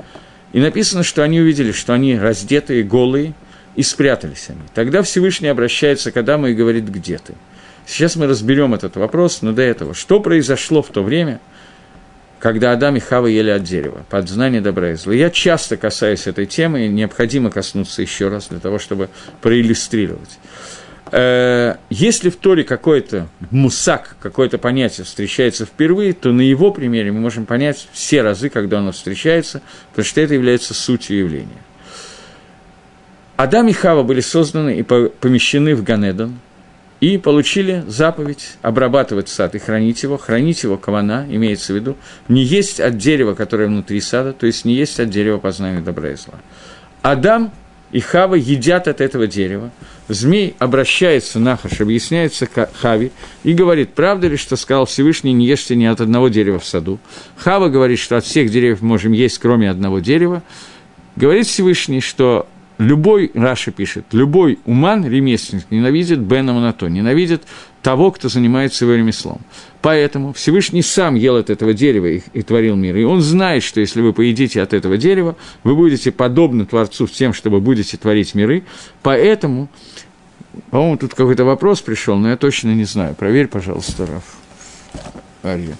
и написано, что они увидели, что они раздетые, голые, и спрятались они. Тогда Всевышний обращается к Адаму и говорит, где ты? Сейчас мы разберем этот вопрос, но до этого, что произошло в то время – когда Адам и Хава ели от дерева, под знание добра и зла. Я часто касаюсь этой темы, и необходимо коснуться еще раз для того, чтобы проиллюстрировать. Э, если в Торе какой-то мусак, какое-то понятие встречается впервые, то на его примере мы можем понять все разы, когда оно встречается, потому что это является сутью явления. Адам и Хава были созданы и помещены в Ганедон, и получили заповедь обрабатывать сад и хранить его, хранить его кавана, имеется в виду, не есть от дерева, которое внутри сада, то есть не есть от дерева познания добра и зла. Адам и Хава едят от этого дерева. Змей обращается, Нахаш объясняется Хаве и говорит, правда ли, что сказал Всевышний, не ешьте ни от одного дерева в саду. Хава говорит, что от всех деревьев можем есть, кроме одного дерева. Говорит Всевышний, что любой, Раша пишет, любой уман, ремесленник, ненавидит Бена Монато, ненавидит того, кто занимается его ремеслом. Поэтому Всевышний сам ел от этого дерева и, и творил мир. И он знает, что если вы поедите от этого дерева, вы будете подобны Творцу в тем, чтобы будете творить миры. Поэтому, по-моему, тут какой-то вопрос пришел, но я точно не знаю. Проверь, пожалуйста, Раф. Ария.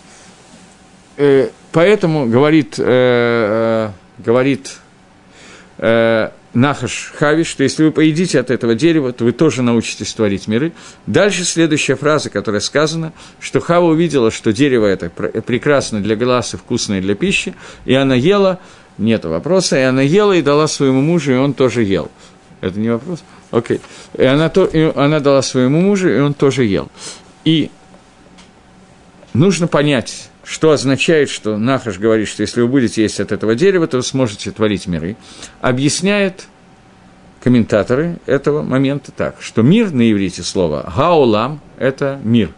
Э, поэтому говорит, э, э, говорит э, Нахаш Хави, что если вы поедите от этого дерева, то вы тоже научитесь творить миры. Дальше следующая фраза, которая сказана, что Хава увидела, что дерево это прекрасно для глаз и вкусное для пищи, и она ела, нет вопроса, и она ела и дала своему мужу, и он тоже ел. Это не вопрос? Окей. Okay. И она, то, и она дала своему мужу, и он тоже ел. И нужно понять, что означает, что Нахаш говорит, что если вы будете есть от этого дерева, то вы сможете творить миры, объясняет комментаторы этого момента так, что мир на иврите слово «гаулам» – это мир.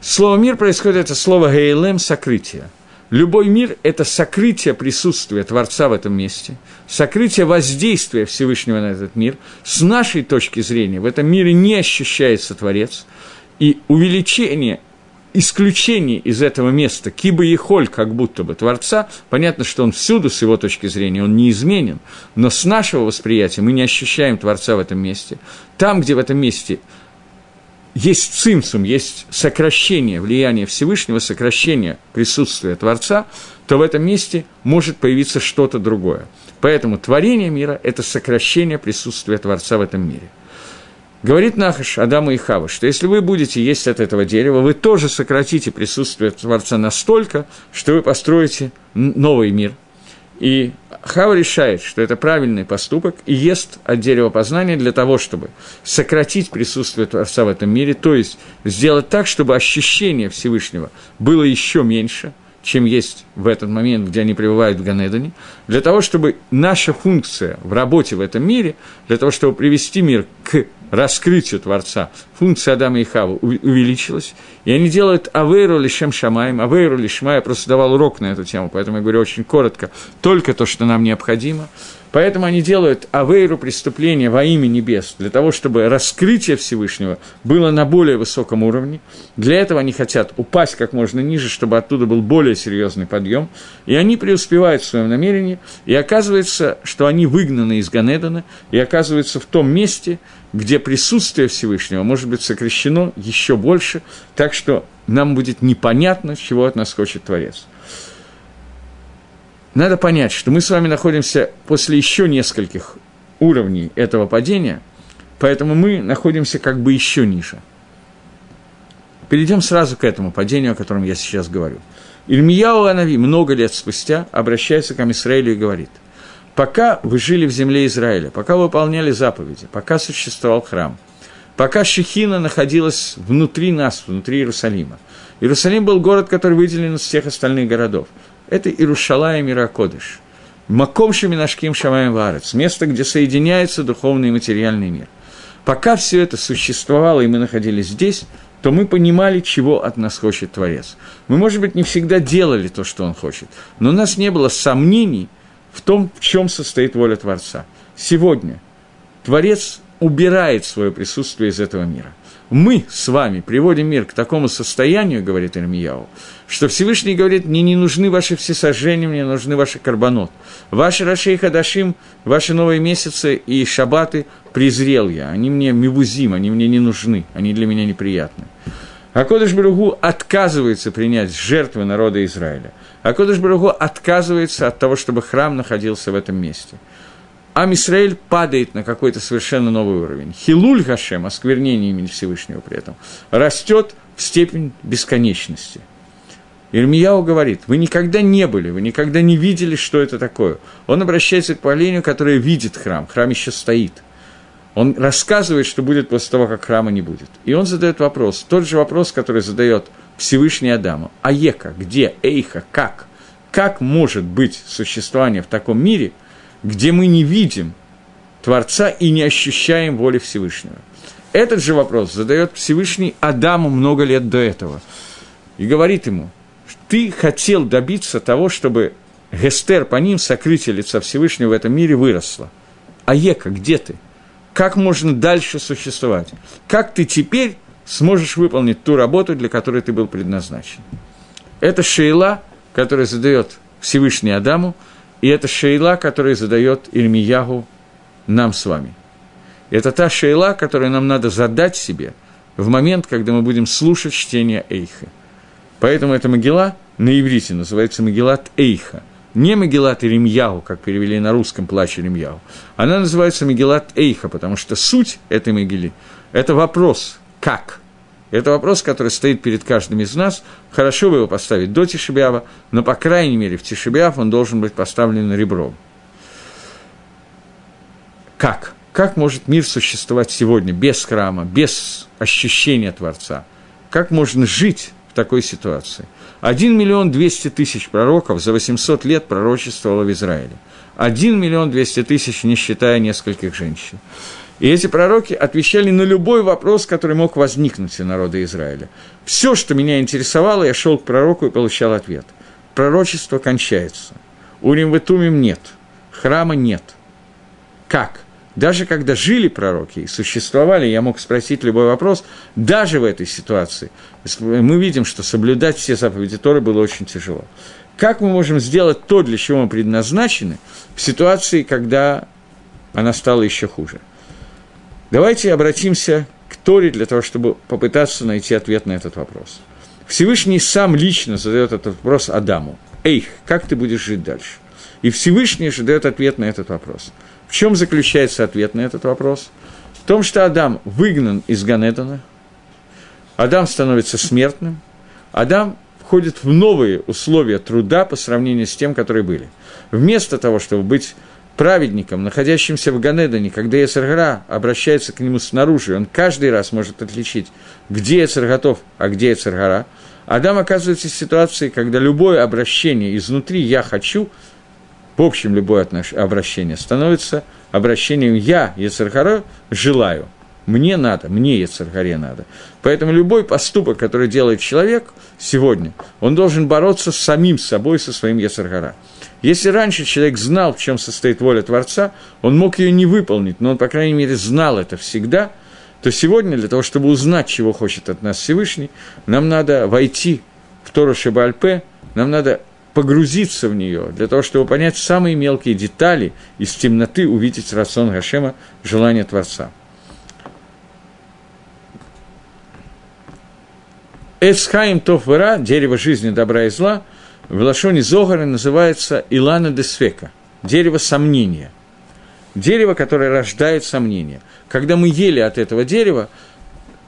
Слово «мир» происходит, это слово «гейлем» – сокрытие. Любой мир – это сокрытие присутствия Творца в этом месте, сокрытие воздействия Всевышнего на этот мир. С нашей точки зрения в этом мире не ощущается Творец, и увеличение исключение из этого места, киба и холь, как будто бы Творца, понятно, что он всюду, с его точки зрения, он неизменен, но с нашего восприятия мы не ощущаем Творца в этом месте. Там, где в этом месте есть цимсум, есть сокращение влияния Всевышнего, сокращение присутствия Творца, то в этом месте может появиться что-то другое. Поэтому творение мира – это сокращение присутствия Творца в этом мире. Говорит Нахаш Адаму и Хава, что если вы будете есть от этого дерева, вы тоже сократите присутствие Творца настолько, что вы построите новый мир. И Хава решает, что это правильный поступок, и ест от дерева познания для того, чтобы сократить присутствие Творца в этом мире, то есть сделать так, чтобы ощущение Всевышнего было еще меньше – чем есть в этот момент, где они пребывают в Ганедане, для того, чтобы наша функция в работе в этом мире, для того, чтобы привести мир к раскрытию Творца, функция Адама и Хавы увеличилась, и они делают Авейру лишем Шамаем, Авейру лишма, я просто давал урок на эту тему, поэтому я говорю очень коротко, только то, что нам необходимо – Поэтому они делают авейру преступления во имя небес, для того, чтобы раскрытие Всевышнего было на более высоком уровне. Для этого они хотят упасть как можно ниже, чтобы оттуда был более серьезный подъем. И они преуспевают в своем намерении, и оказывается, что они выгнаны из Ганедана, и оказываются в том месте, где присутствие Всевышнего может быть сокращено еще больше, так что нам будет непонятно, чего от нас хочет Творец. Надо понять, что мы с вами находимся после еще нескольких уровней этого падения, поэтому мы находимся как бы еще ниже. Перейдем сразу к этому падению, о котором я сейчас говорю. Ильмияу Анави много лет спустя обращается к Амисраилю и говорит, «Пока вы жили в земле Израиля, пока вы выполняли заповеди, пока существовал храм, пока Шехина находилась внутри нас, внутри Иерусалима, Иерусалим был город, который выделен из всех остальных городов – это Ирушалаем Миракодыш. Маком Шаминашким Шамаем Варец, место, где соединяется духовный и материальный мир. Пока все это существовало, и мы находились здесь, то мы понимали, чего от нас хочет Творец. Мы, может быть, не всегда делали то, что Он хочет, но у нас не было сомнений в том, в чем состоит воля Творца. Сегодня Творец убирает свое присутствие из этого мира мы с вами приводим мир к такому состоянию, говорит Ирмияу, что Всевышний говорит, мне не нужны ваши всесожжения, мне нужны ваши карбонот. Ваши Рашей Хадашим, ваши новые месяцы и шабаты презрел я. Они мне мивузим, они мне не нужны, они для меня неприятны. А Кодыш Баругу отказывается принять жертвы народа Израиля. А Кодыш Баругу отказывается от того, чтобы храм находился в этом месте – Амисраэль падает на какой-то совершенно новый уровень. Хилуль Гашем, осквернение имени Всевышнего при этом, растет в степень бесконечности. Ирмияу говорит, вы никогда не были, вы никогда не видели, что это такое. Он обращается к поколению, которое видит храм, храм еще стоит. Он рассказывает, что будет после того, как храма не будет. И он задает вопрос, тот же вопрос, который задает Всевышний Адаму. Аека, где, Эйха, как? Как может быть существование в таком мире – где мы не видим Творца и не ощущаем воли Всевышнего. Этот же вопрос задает Всевышний Адаму много лет до этого. И говорит ему, ты хотел добиться того, чтобы Гестер по ним, сокрытие лица Всевышнего в этом мире, выросло. А Ека, где ты? Как можно дальше существовать? Как ты теперь сможешь выполнить ту работу, для которой ты был предназначен? Это Шейла, которая задает Всевышний Адаму – и это шейла, которую задает Ирмиягу нам с вами. Это та шейла, которую нам надо задать себе в момент, когда мы будем слушать чтение Эйха. Поэтому эта могила на иврите называется Могилат Эйха. Не Могилат Иремьяу, как перевели на русском плач Иремьяу. Она называется Могилат Эйха, потому что суть этой могилы – это вопрос «как?». Это вопрос, который стоит перед каждым из нас. Хорошо бы его поставить до Тишебиава, но, по крайней мере, в Тишебиав он должен быть поставлен ребром. Как? Как может мир существовать сегодня без храма, без ощущения Творца? Как можно жить в такой ситуации? Один миллион двести тысяч пророков за 800 лет пророчествовало в Израиле. Один миллион двести тысяч, не считая нескольких женщин. И эти пророки отвечали на любой вопрос, который мог возникнуть у народа Израиля. Все, что меня интересовало, я шел к пророку и получал ответ. пророчество кончается. Урим Ветумим нет, храма нет. Как? Даже когда жили пророки и существовали, я мог спросить любой вопрос, даже в этой ситуации мы видим, что соблюдать все заповеди Торы было очень тяжело. Как мы можем сделать то, для чего мы предназначены, в ситуации, когда она стала еще хуже? Давайте обратимся к Торе для того, чтобы попытаться найти ответ на этот вопрос. Всевышний сам лично задает этот вопрос Адаму. Эй, как ты будешь жить дальше? И Всевышний же дает ответ на этот вопрос – в чем заключается ответ на этот вопрос? В том, что Адам выгнан из Ганедана, Адам становится смертным, Адам входит в новые условия труда по сравнению с тем, которые были. Вместо того, чтобы быть праведником, находящимся в Ганедане, когда Ецаргара обращается к нему снаружи, он каждый раз может отличить, где Ецарготов, а где Ецаргара, Адам оказывается в ситуации, когда любое обращение изнутри «я хочу» в общем, любое отнош... обращение становится обращением «я, Ецархара, желаю». Мне надо, мне Ецархаре надо. Поэтому любой поступок, который делает человек сегодня, он должен бороться с самим собой, со своим Ецархара. Если раньше человек знал, в чем состоит воля Творца, он мог ее не выполнить, но он, по крайней мере, знал это всегда, то сегодня для того, чтобы узнать, чего хочет от нас Всевышний, нам надо войти в Тору Шебальпе, нам надо погрузиться в нее, для того, чтобы понять самые мелкие детали, из темноты увидеть рацион Гашема, желание Творца. Эцхаим Тофвера, дерево жизни, добра и зла, в Лашоне Зогара называется Илана Десвека, дерево сомнения. Дерево, которое рождает сомнения. Когда мы ели от этого дерева,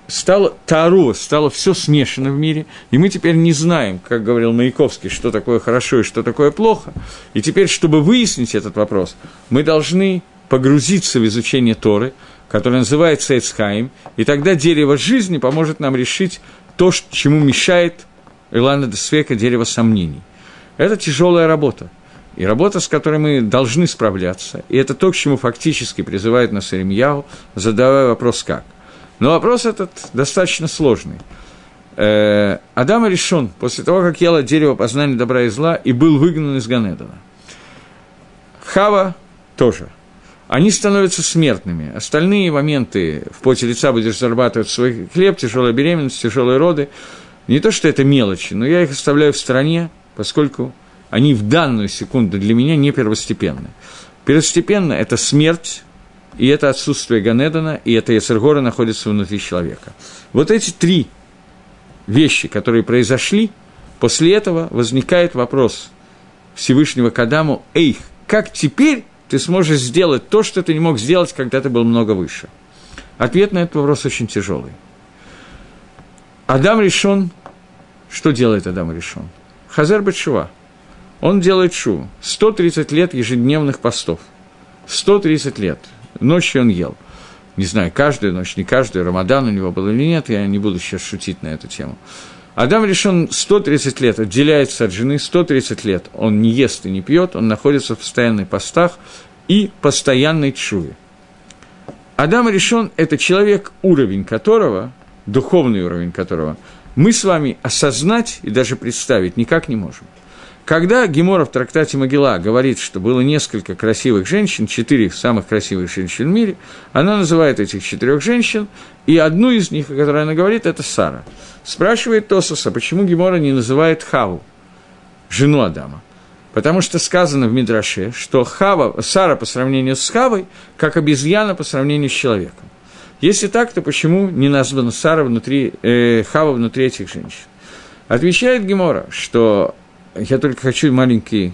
стало Тару, стало все смешано в мире, и мы теперь не знаем, как говорил Маяковский, что такое хорошо и что такое плохо. И теперь, чтобы выяснить этот вопрос, мы должны погрузиться в изучение Торы, которое называется Эцхаим, и тогда дерево жизни поможет нам решить то, чему мешает Илана Десвека дерево сомнений. Это тяжелая работа. И работа, с которой мы должны справляться. И это то, к чему фактически призывает нас Иремьяу, задавая вопрос «как?». Но вопрос этот достаточно сложный. Э, Адам решен после того, как ел дерево познания добра и зла и был выгнан из Ганедова. Хава тоже. Они становятся смертными. Остальные моменты в поте лица будешь зарабатывать свой хлеб, тяжелая беременность, тяжелые роды. Не то, что это мелочи, но я их оставляю в стороне, поскольку они в данную секунду для меня не первостепенны. Первостепенно – это смерть, и это отсутствие Ганедана, и это Яцергора находится внутри человека. Вот эти три вещи, которые произошли, после этого возникает вопрос Всевышнего Кадаму, «Эй, как теперь ты сможешь сделать то, что ты не мог сделать, когда ты был много выше?» Ответ на этот вопрос очень тяжелый. Адам решен, что делает Адам решен? Хазар Батшува. Он делает шу. 130 лет ежедневных постов. 130 лет – Ночью он ел. Не знаю, каждую ночь, не каждую, Рамадан у него был или нет, я не буду сейчас шутить на эту тему. Адам решен 130 лет, отделяется от жены, 130 лет он не ест и не пьет, он находится в постоянных постах и постоянной чуве. Адам решен – это человек, уровень которого, духовный уровень которого, мы с вами осознать и даже представить никак не можем – когда Гемора в трактате Могила говорит, что было несколько красивых женщин, четыре самых красивых женщин в мире, она называет этих четырех женщин, и одну из них, о которой она говорит, это Сара. Спрашивает Тососа, почему Гемора не называет Хаву, жену Адама. Потому что сказано в Мидраше, что Хава, Сара по сравнению с Хавой, как обезьяна по сравнению с человеком. Если так, то почему не названа Сара внутри, э, Хава внутри этих женщин? Отвечает Гемора, что я только хочу маленькие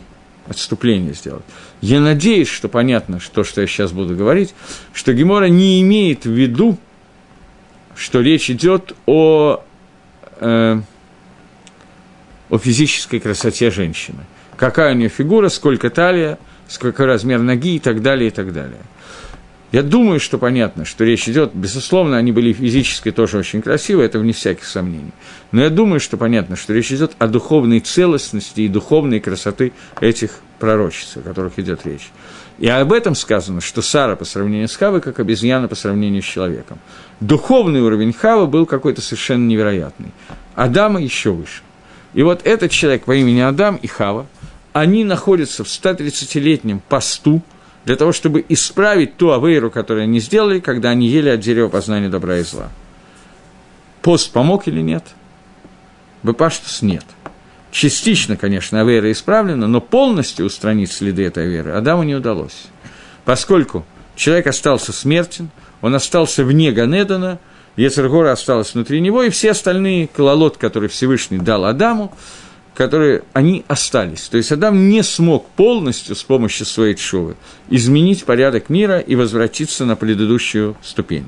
отступления сделать. Я надеюсь, что понятно, что, что я сейчас буду говорить, что Гемора не имеет в виду, что речь идет о, э, о физической красоте женщины. Какая у нее фигура, сколько талия, сколько размер ноги и так далее, и так далее. Я думаю, что понятно, что речь идет, безусловно, они были физически тоже очень красивые, это вне всяких сомнений. Но я думаю, что понятно, что речь идет о духовной целостности и духовной красоты этих пророчеств, о которых идет речь. И об этом сказано, что Сара по сравнению с Хавой, как обезьяна по сравнению с человеком. Духовный уровень Хавы был какой-то совершенно невероятный. Адама еще выше. И вот этот человек по имени Адам и Хава, они находятся в 130-летнем посту для того, чтобы исправить ту авейру, которую они сделали, когда они ели от дерева познания добра и зла. Пост помог или нет? Бепаштус нет. Частично, конечно, авера исправлена, но полностью устранить следы этой веры Адаму не удалось. Поскольку человек остался смертен, он остался вне Ганедана, Ецергора осталась внутри него, и все остальные кололот, которые Всевышний дал Адаму, которые они остались. То есть Адам не смог полностью с помощью своей чувы изменить порядок мира и возвратиться на предыдущую ступень.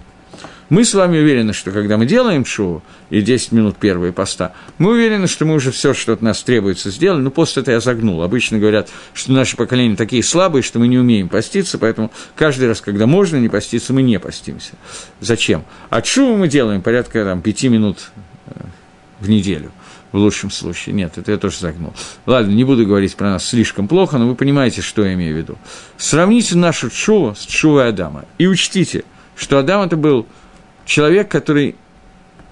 Мы с вами уверены, что когда мы делаем шоу, и 10 минут первые поста, мы уверены, что мы уже все, что от нас требуется, сделали. Ну, пост это я загнул. Обычно говорят, что наше поколение такие слабые, что мы не умеем поститься, поэтому каждый раз, когда можно не поститься, мы не постимся. Зачем? От шоу мы делаем порядка там, 5 минут э, в неделю в лучшем случае. Нет, это я тоже загнул. Ладно, не буду говорить про нас слишком плохо, но вы понимаете, что я имею в виду. Сравните нашу Чуву с Чувой Адама и учтите, что Адам это был человек, который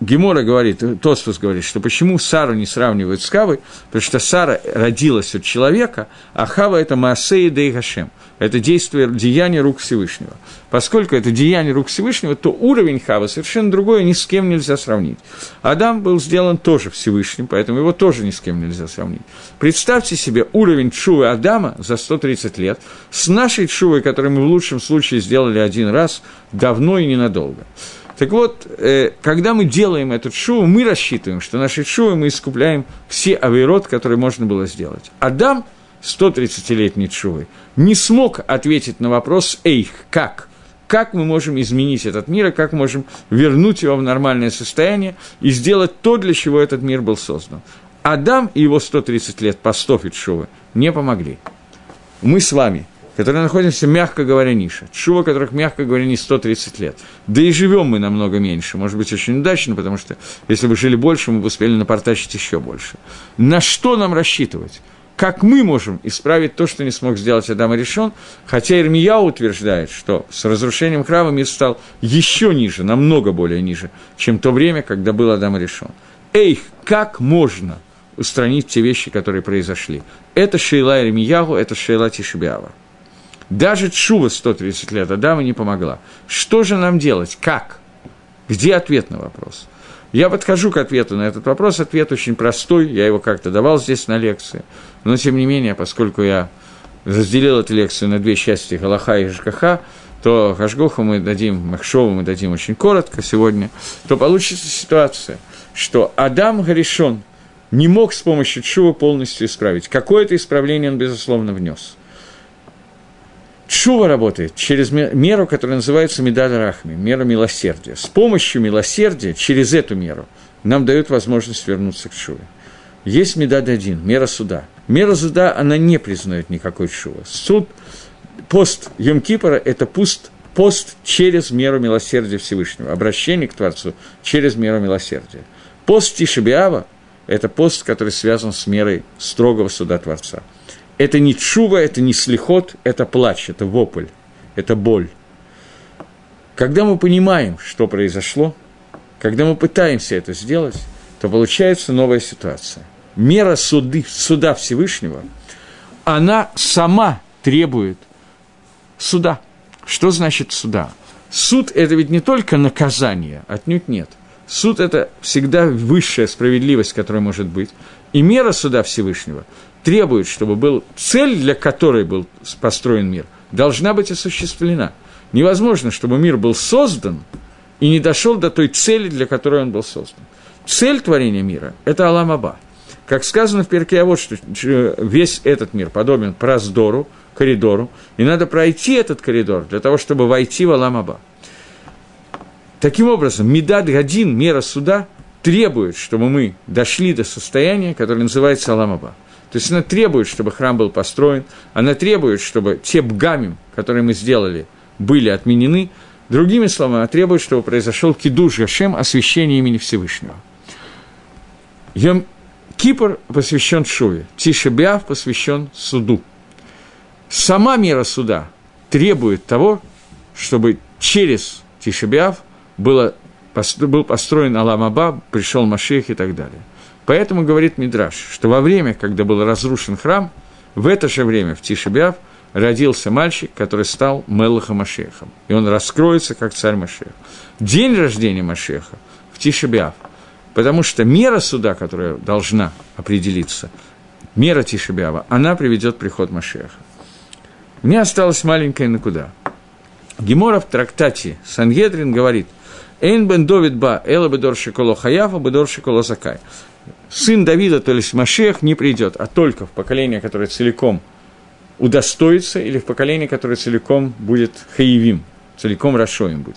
Гемора говорит, Тосфус говорит, что почему Сару не сравнивают с Хавой, потому что Сара родилась от человека, а Хава – это Маасея да и Гашем. Это действие, деяние рук Всевышнего. Поскольку это деяние рук Всевышнего, то уровень Хава совершенно другой, ни с кем нельзя сравнить. Адам был сделан тоже Всевышним, поэтому его тоже ни с кем нельзя сравнить. Представьте себе уровень Чувы Адама за 130 лет с нашей Чувой, которую мы в лучшем случае сделали один раз, давно и ненадолго. Так вот, э, когда мы делаем этот шоу, мы рассчитываем, что нашей шоу мы искупляем все авейрот, которые можно было сделать. Адам, 130-летний шоу, не смог ответить на вопрос «Эйх, как?» Как мы можем изменить этот мир, и как можем вернуть его в нормальное состояние и сделать то, для чего этот мир был создан. Адам и его 130 лет постов и шувы не помогли. Мы с вами – которые находимся, мягко говоря, ниже. Чува, которых, мягко говоря, не 130 лет. Да и живем мы намного меньше. Может быть, очень удачно, потому что если бы жили больше, мы бы успели напортачить еще больше. На что нам рассчитывать? Как мы можем исправить то, что не смог сделать Адам и решен, хотя Ирмия утверждает, что с разрушением храма мир стал еще ниже, намного более ниже, чем то время, когда был Адам и решен. Эй, как можно устранить те вещи, которые произошли? Это Шейла Ирмиягу, это Шейла Тишибиава. Даже Чува 130 лет Адама не помогла. Что же нам делать? Как? Где ответ на вопрос? Я подхожу к ответу на этот вопрос. Ответ очень простой. Я его как-то давал здесь на лекции. Но, тем не менее, поскольку я разделил эту лекцию на две части Галаха и ЖКХ, то Хашгоху мы дадим, Махшову мы дадим очень коротко сегодня, то получится ситуация, что Адам Гаришон не мог с помощью Чува полностью исправить. Какое-то исправление он, безусловно, внес – Чува работает через меру, которая называется медаль рахми, мера милосердия. С помощью милосердия, через эту меру, нам дают возможность вернуться к чуве. Есть медаль один, мера суда. Мера суда, она не признает никакой чува. Суд, пост Йом-Кипора – это пуст, пост через меру милосердия Всевышнего, обращение к Творцу через меру милосердия. Пост Тишебиава – это пост, который связан с мерой строгого суда Творца – это не чува, это не слихот, это плач, это вопль, это боль. Когда мы понимаем, что произошло, когда мы пытаемся это сделать, то получается новая ситуация. Мера суды, суда Всевышнего, она сама требует суда. Что значит суда? Суд – это ведь не только наказание, отнюдь нет. Суд – это всегда высшая справедливость, которая может быть. И мера суда Всевышнего требует, чтобы был цель, для которой был построен мир, должна быть осуществлена. Невозможно, чтобы мир был создан и не дошел до той цели, для которой он был создан. Цель творения мира – это Аламаба. Как сказано в Перке, вот что весь этот мир подобен проздору, коридору, и надо пройти этот коридор для того, чтобы войти в Аламаба. Таким образом, Медад Гадин, мера суда, требует, чтобы мы дошли до состояния, которое называется Аламаба. То есть она требует, чтобы храм был построен, она требует, чтобы те бгамим, которые мы сделали, были отменены. Другими словами, она требует, чтобы произошел кидуш Гашем, освящение имени Всевышнего. Йом Кипр посвящен Шуве, Тишебиав посвящен суду. Сама мера суда требует того, чтобы через Тишебиав было, был построен Аламаба, пришел Машех и так далее. Поэтому говорит Мидраш, что во время, когда был разрушен храм, в это же время, в Тишебиав, родился мальчик, который стал Мелахом Машехом. И он раскроется, как царь Машех. День рождения Машеха в Тишебиав. Потому что мера суда, которая должна определиться, мера Тишебиава, она приведет приход Машеха. Мне осталась маленькая накуда. Гемора в трактате Сангедрин говорит, Эйн бен Довид ба, эла бедор шиколо хаяфа, бедор шиколо закай. Сын Давида, то есть Машех, не придет, а только в поколение, которое целиком удостоится, или в поколение, которое целиком будет хаевим, целиком Рашоем будет.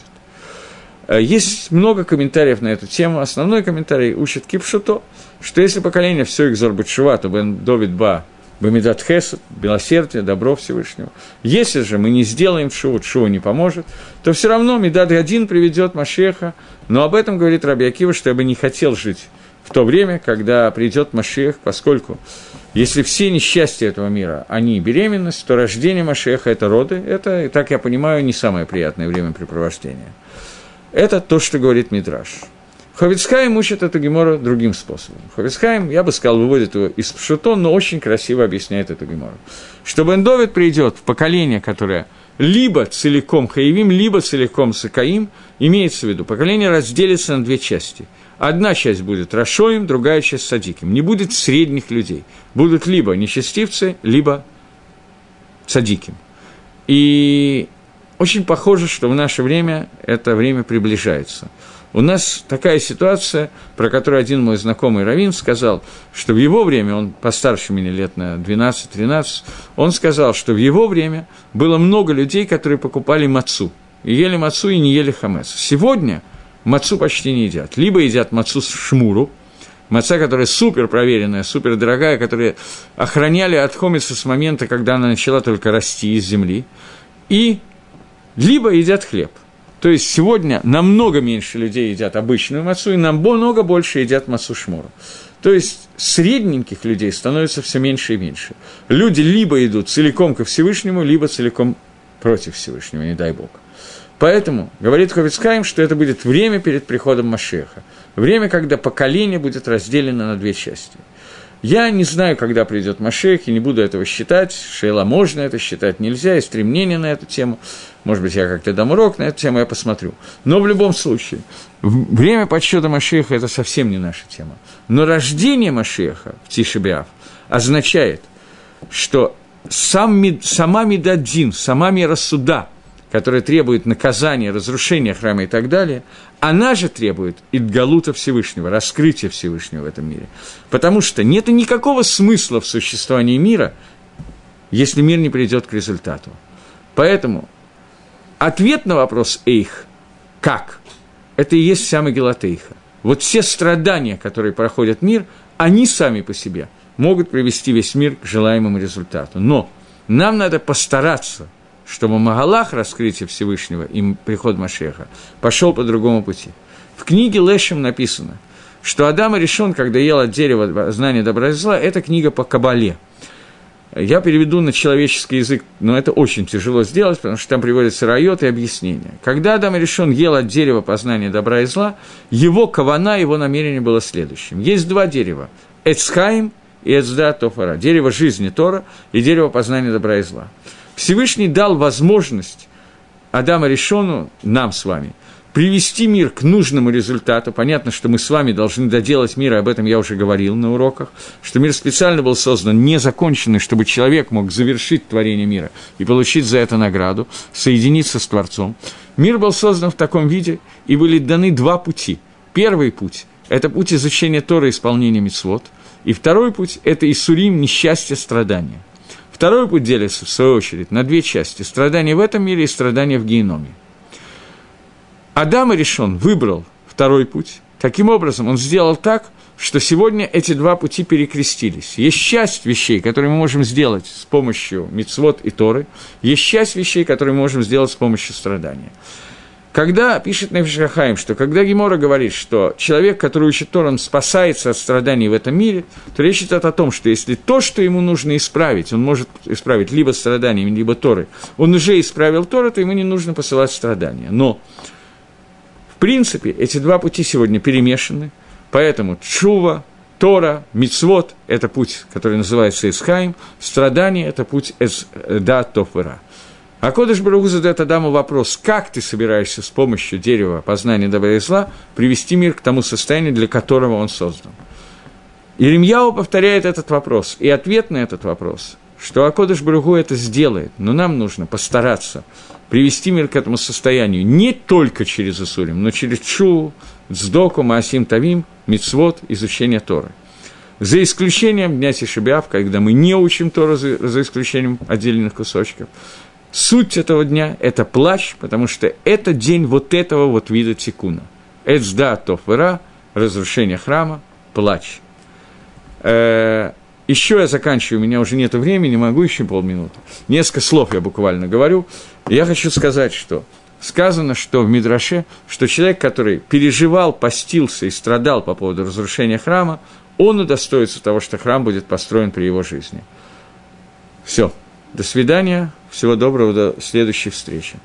Э, есть много комментариев на эту тему. Основной комментарий учит Кипшуто, что если поколение все их Зорбачува, то Бен Довид Ба Бамидат Хесед, милосердие, добро Всевышнего. Если же мы не сделаем шоу, шоу не поможет, то все равно Медад один приведет Машеха. Но об этом говорит Раби Акива, что я бы не хотел жить в то время, когда придет Машех, поскольку если все несчастья этого мира, они беременность, то рождение Машеха – это роды, это, так я понимаю, не самое приятное времяпрепровождение. Это то, что говорит Мидраш. Ховицхайм учит эту гемору другим способом. Ховицхайм, я бы сказал, выводит его из Пшуто, но очень красиво объясняет эту гемору. Что Бендовид придет в поколение, которое либо целиком Хаевим, либо целиком Сакаим, имеется в виду, поколение разделится на две части. Одна часть будет Рашоим, другая часть Садиким. Не будет средних людей. Будут либо нечестивцы, либо Садиким. И очень похоже, что в наше время это время приближается – у нас такая ситуация, про которую один мой знакомый Равин сказал, что в его время, он постарше меня лет на 12-13, он сказал, что в его время было много людей, которые покупали мацу. И ели мацу, и не ели хамец. Сегодня мацу почти не едят. Либо едят мацу с шмуру, маца, которая супер проверенная, супер дорогая, которая охраняли от хомица с момента, когда она начала только расти из земли, и либо едят хлеб – то есть сегодня намного меньше людей едят обычную мацу, и намного больше едят мацу шмуру. То есть средненьких людей становится все меньше и меньше. Люди либо идут целиком ко Всевышнему, либо целиком против Всевышнего, не дай Бог. Поэтому говорит Ховицкаем, что это будет время перед приходом Машеха. Время, когда поколение будет разделено на две части – я не знаю, когда придет Машех, и не буду этого считать. Шейла можно это считать, нельзя, есть стремление на эту тему. Может быть, я как-то дам урок на эту тему, я посмотрю. Но в любом случае, время подсчета Машеха – это совсем не наша тема. Но рождение Машеха в Тишебиав означает, что сам, сама Медадин, сама мера суда – которая требует наказания, разрушения храма и так далее, она же требует Идгалута Всевышнего, раскрытия Всевышнего в этом мире. Потому что нет никакого смысла в существовании мира, если мир не придет к результату. Поэтому ответ на вопрос Эйх – как? Это и есть вся Могилат Эйха. Вот все страдания, которые проходят мир, они сами по себе могут привести весь мир к желаемому результату. Но нам надо постараться – чтобы Магалах, раскрытие Всевышнего и приход Машеха, пошел по другому пути. В книге Лешем написано, что Адам решен, когда ел от дерева знания добра и зла, это книга по Кабале. Я переведу на человеческий язык, но это очень тяжело сделать, потому что там приводятся райот и объяснения. Когда Адам решен ел от дерева познания добра и зла, его кавана, его намерение было следующим. Есть два дерева – Эцхайм и Эцда Тофара, дерево жизни Тора и дерево познания добра и зла. Всевышний дал возможность Адама Решону, нам с вами, привести мир к нужному результату. Понятно, что мы с вами должны доделать мир, и об этом я уже говорил на уроках, что мир специально был создан незаконченный, чтобы человек мог завершить творение мира и получить за это награду, соединиться с Творцом. Мир был создан в таком виде, и были даны два пути. Первый путь – это путь изучения Тора и исполнения мицвод, и второй путь – это Исурим, несчастье, страдания. Второй путь делится, в свою очередь, на две части. Страдания в этом мире и страдания в геноме. Адам и решен выбрал второй путь. Таким образом, он сделал так, что сегодня эти два пути перекрестились. Есть часть вещей, которые мы можем сделать с помощью мицвод и Торы, есть часть вещей, которые мы можем сделать с помощью страдания. Когда пишет Нефишахаим, что когда Гемора говорит, что человек, который учит Тором, спасается от страданий в этом мире, то речь идет о том, что если то, что ему нужно исправить, он может исправить либо страданиями, либо Торы, он уже исправил Торы, то ему не нужно посылать страдания. Но, в принципе, эти два пути сегодня перемешаны, поэтому Чува Тора, Мицвод – это путь, который называется Эсхайм, страдание – это путь Эс, да, Тофера. А Кодыш Барагу задает Адаму вопрос, как ты собираешься с помощью дерева познания добра и зла привести мир к тому состоянию, для которого он создан. Иеремьяу повторяет этот вопрос, и ответ на этот вопрос, что Акодыш Барагу это сделает, но нам нужно постараться привести мир к этому состоянию не только через Исурим, но через Чу, Цдоку, Маасим Тавим, Мицвод, изучение Торы. За исключением Дня Тишебиав, когда мы не учим Тору, за исключением отдельных кусочков. Суть этого дня – это плащ, потому что это день вот этого вот вида тикуна. Эцда Тофера, разрушение храма, плач. Э, еще я заканчиваю, у меня уже нет времени, могу еще полминуты. Несколько слов я буквально говорю. Я хочу сказать, что сказано, что в Мидраше, что человек, который переживал, постился и страдал по поводу разрушения храма, он удостоится того, что храм будет построен при его жизни. Все. До свидания. Всего доброго. До следующей встречи.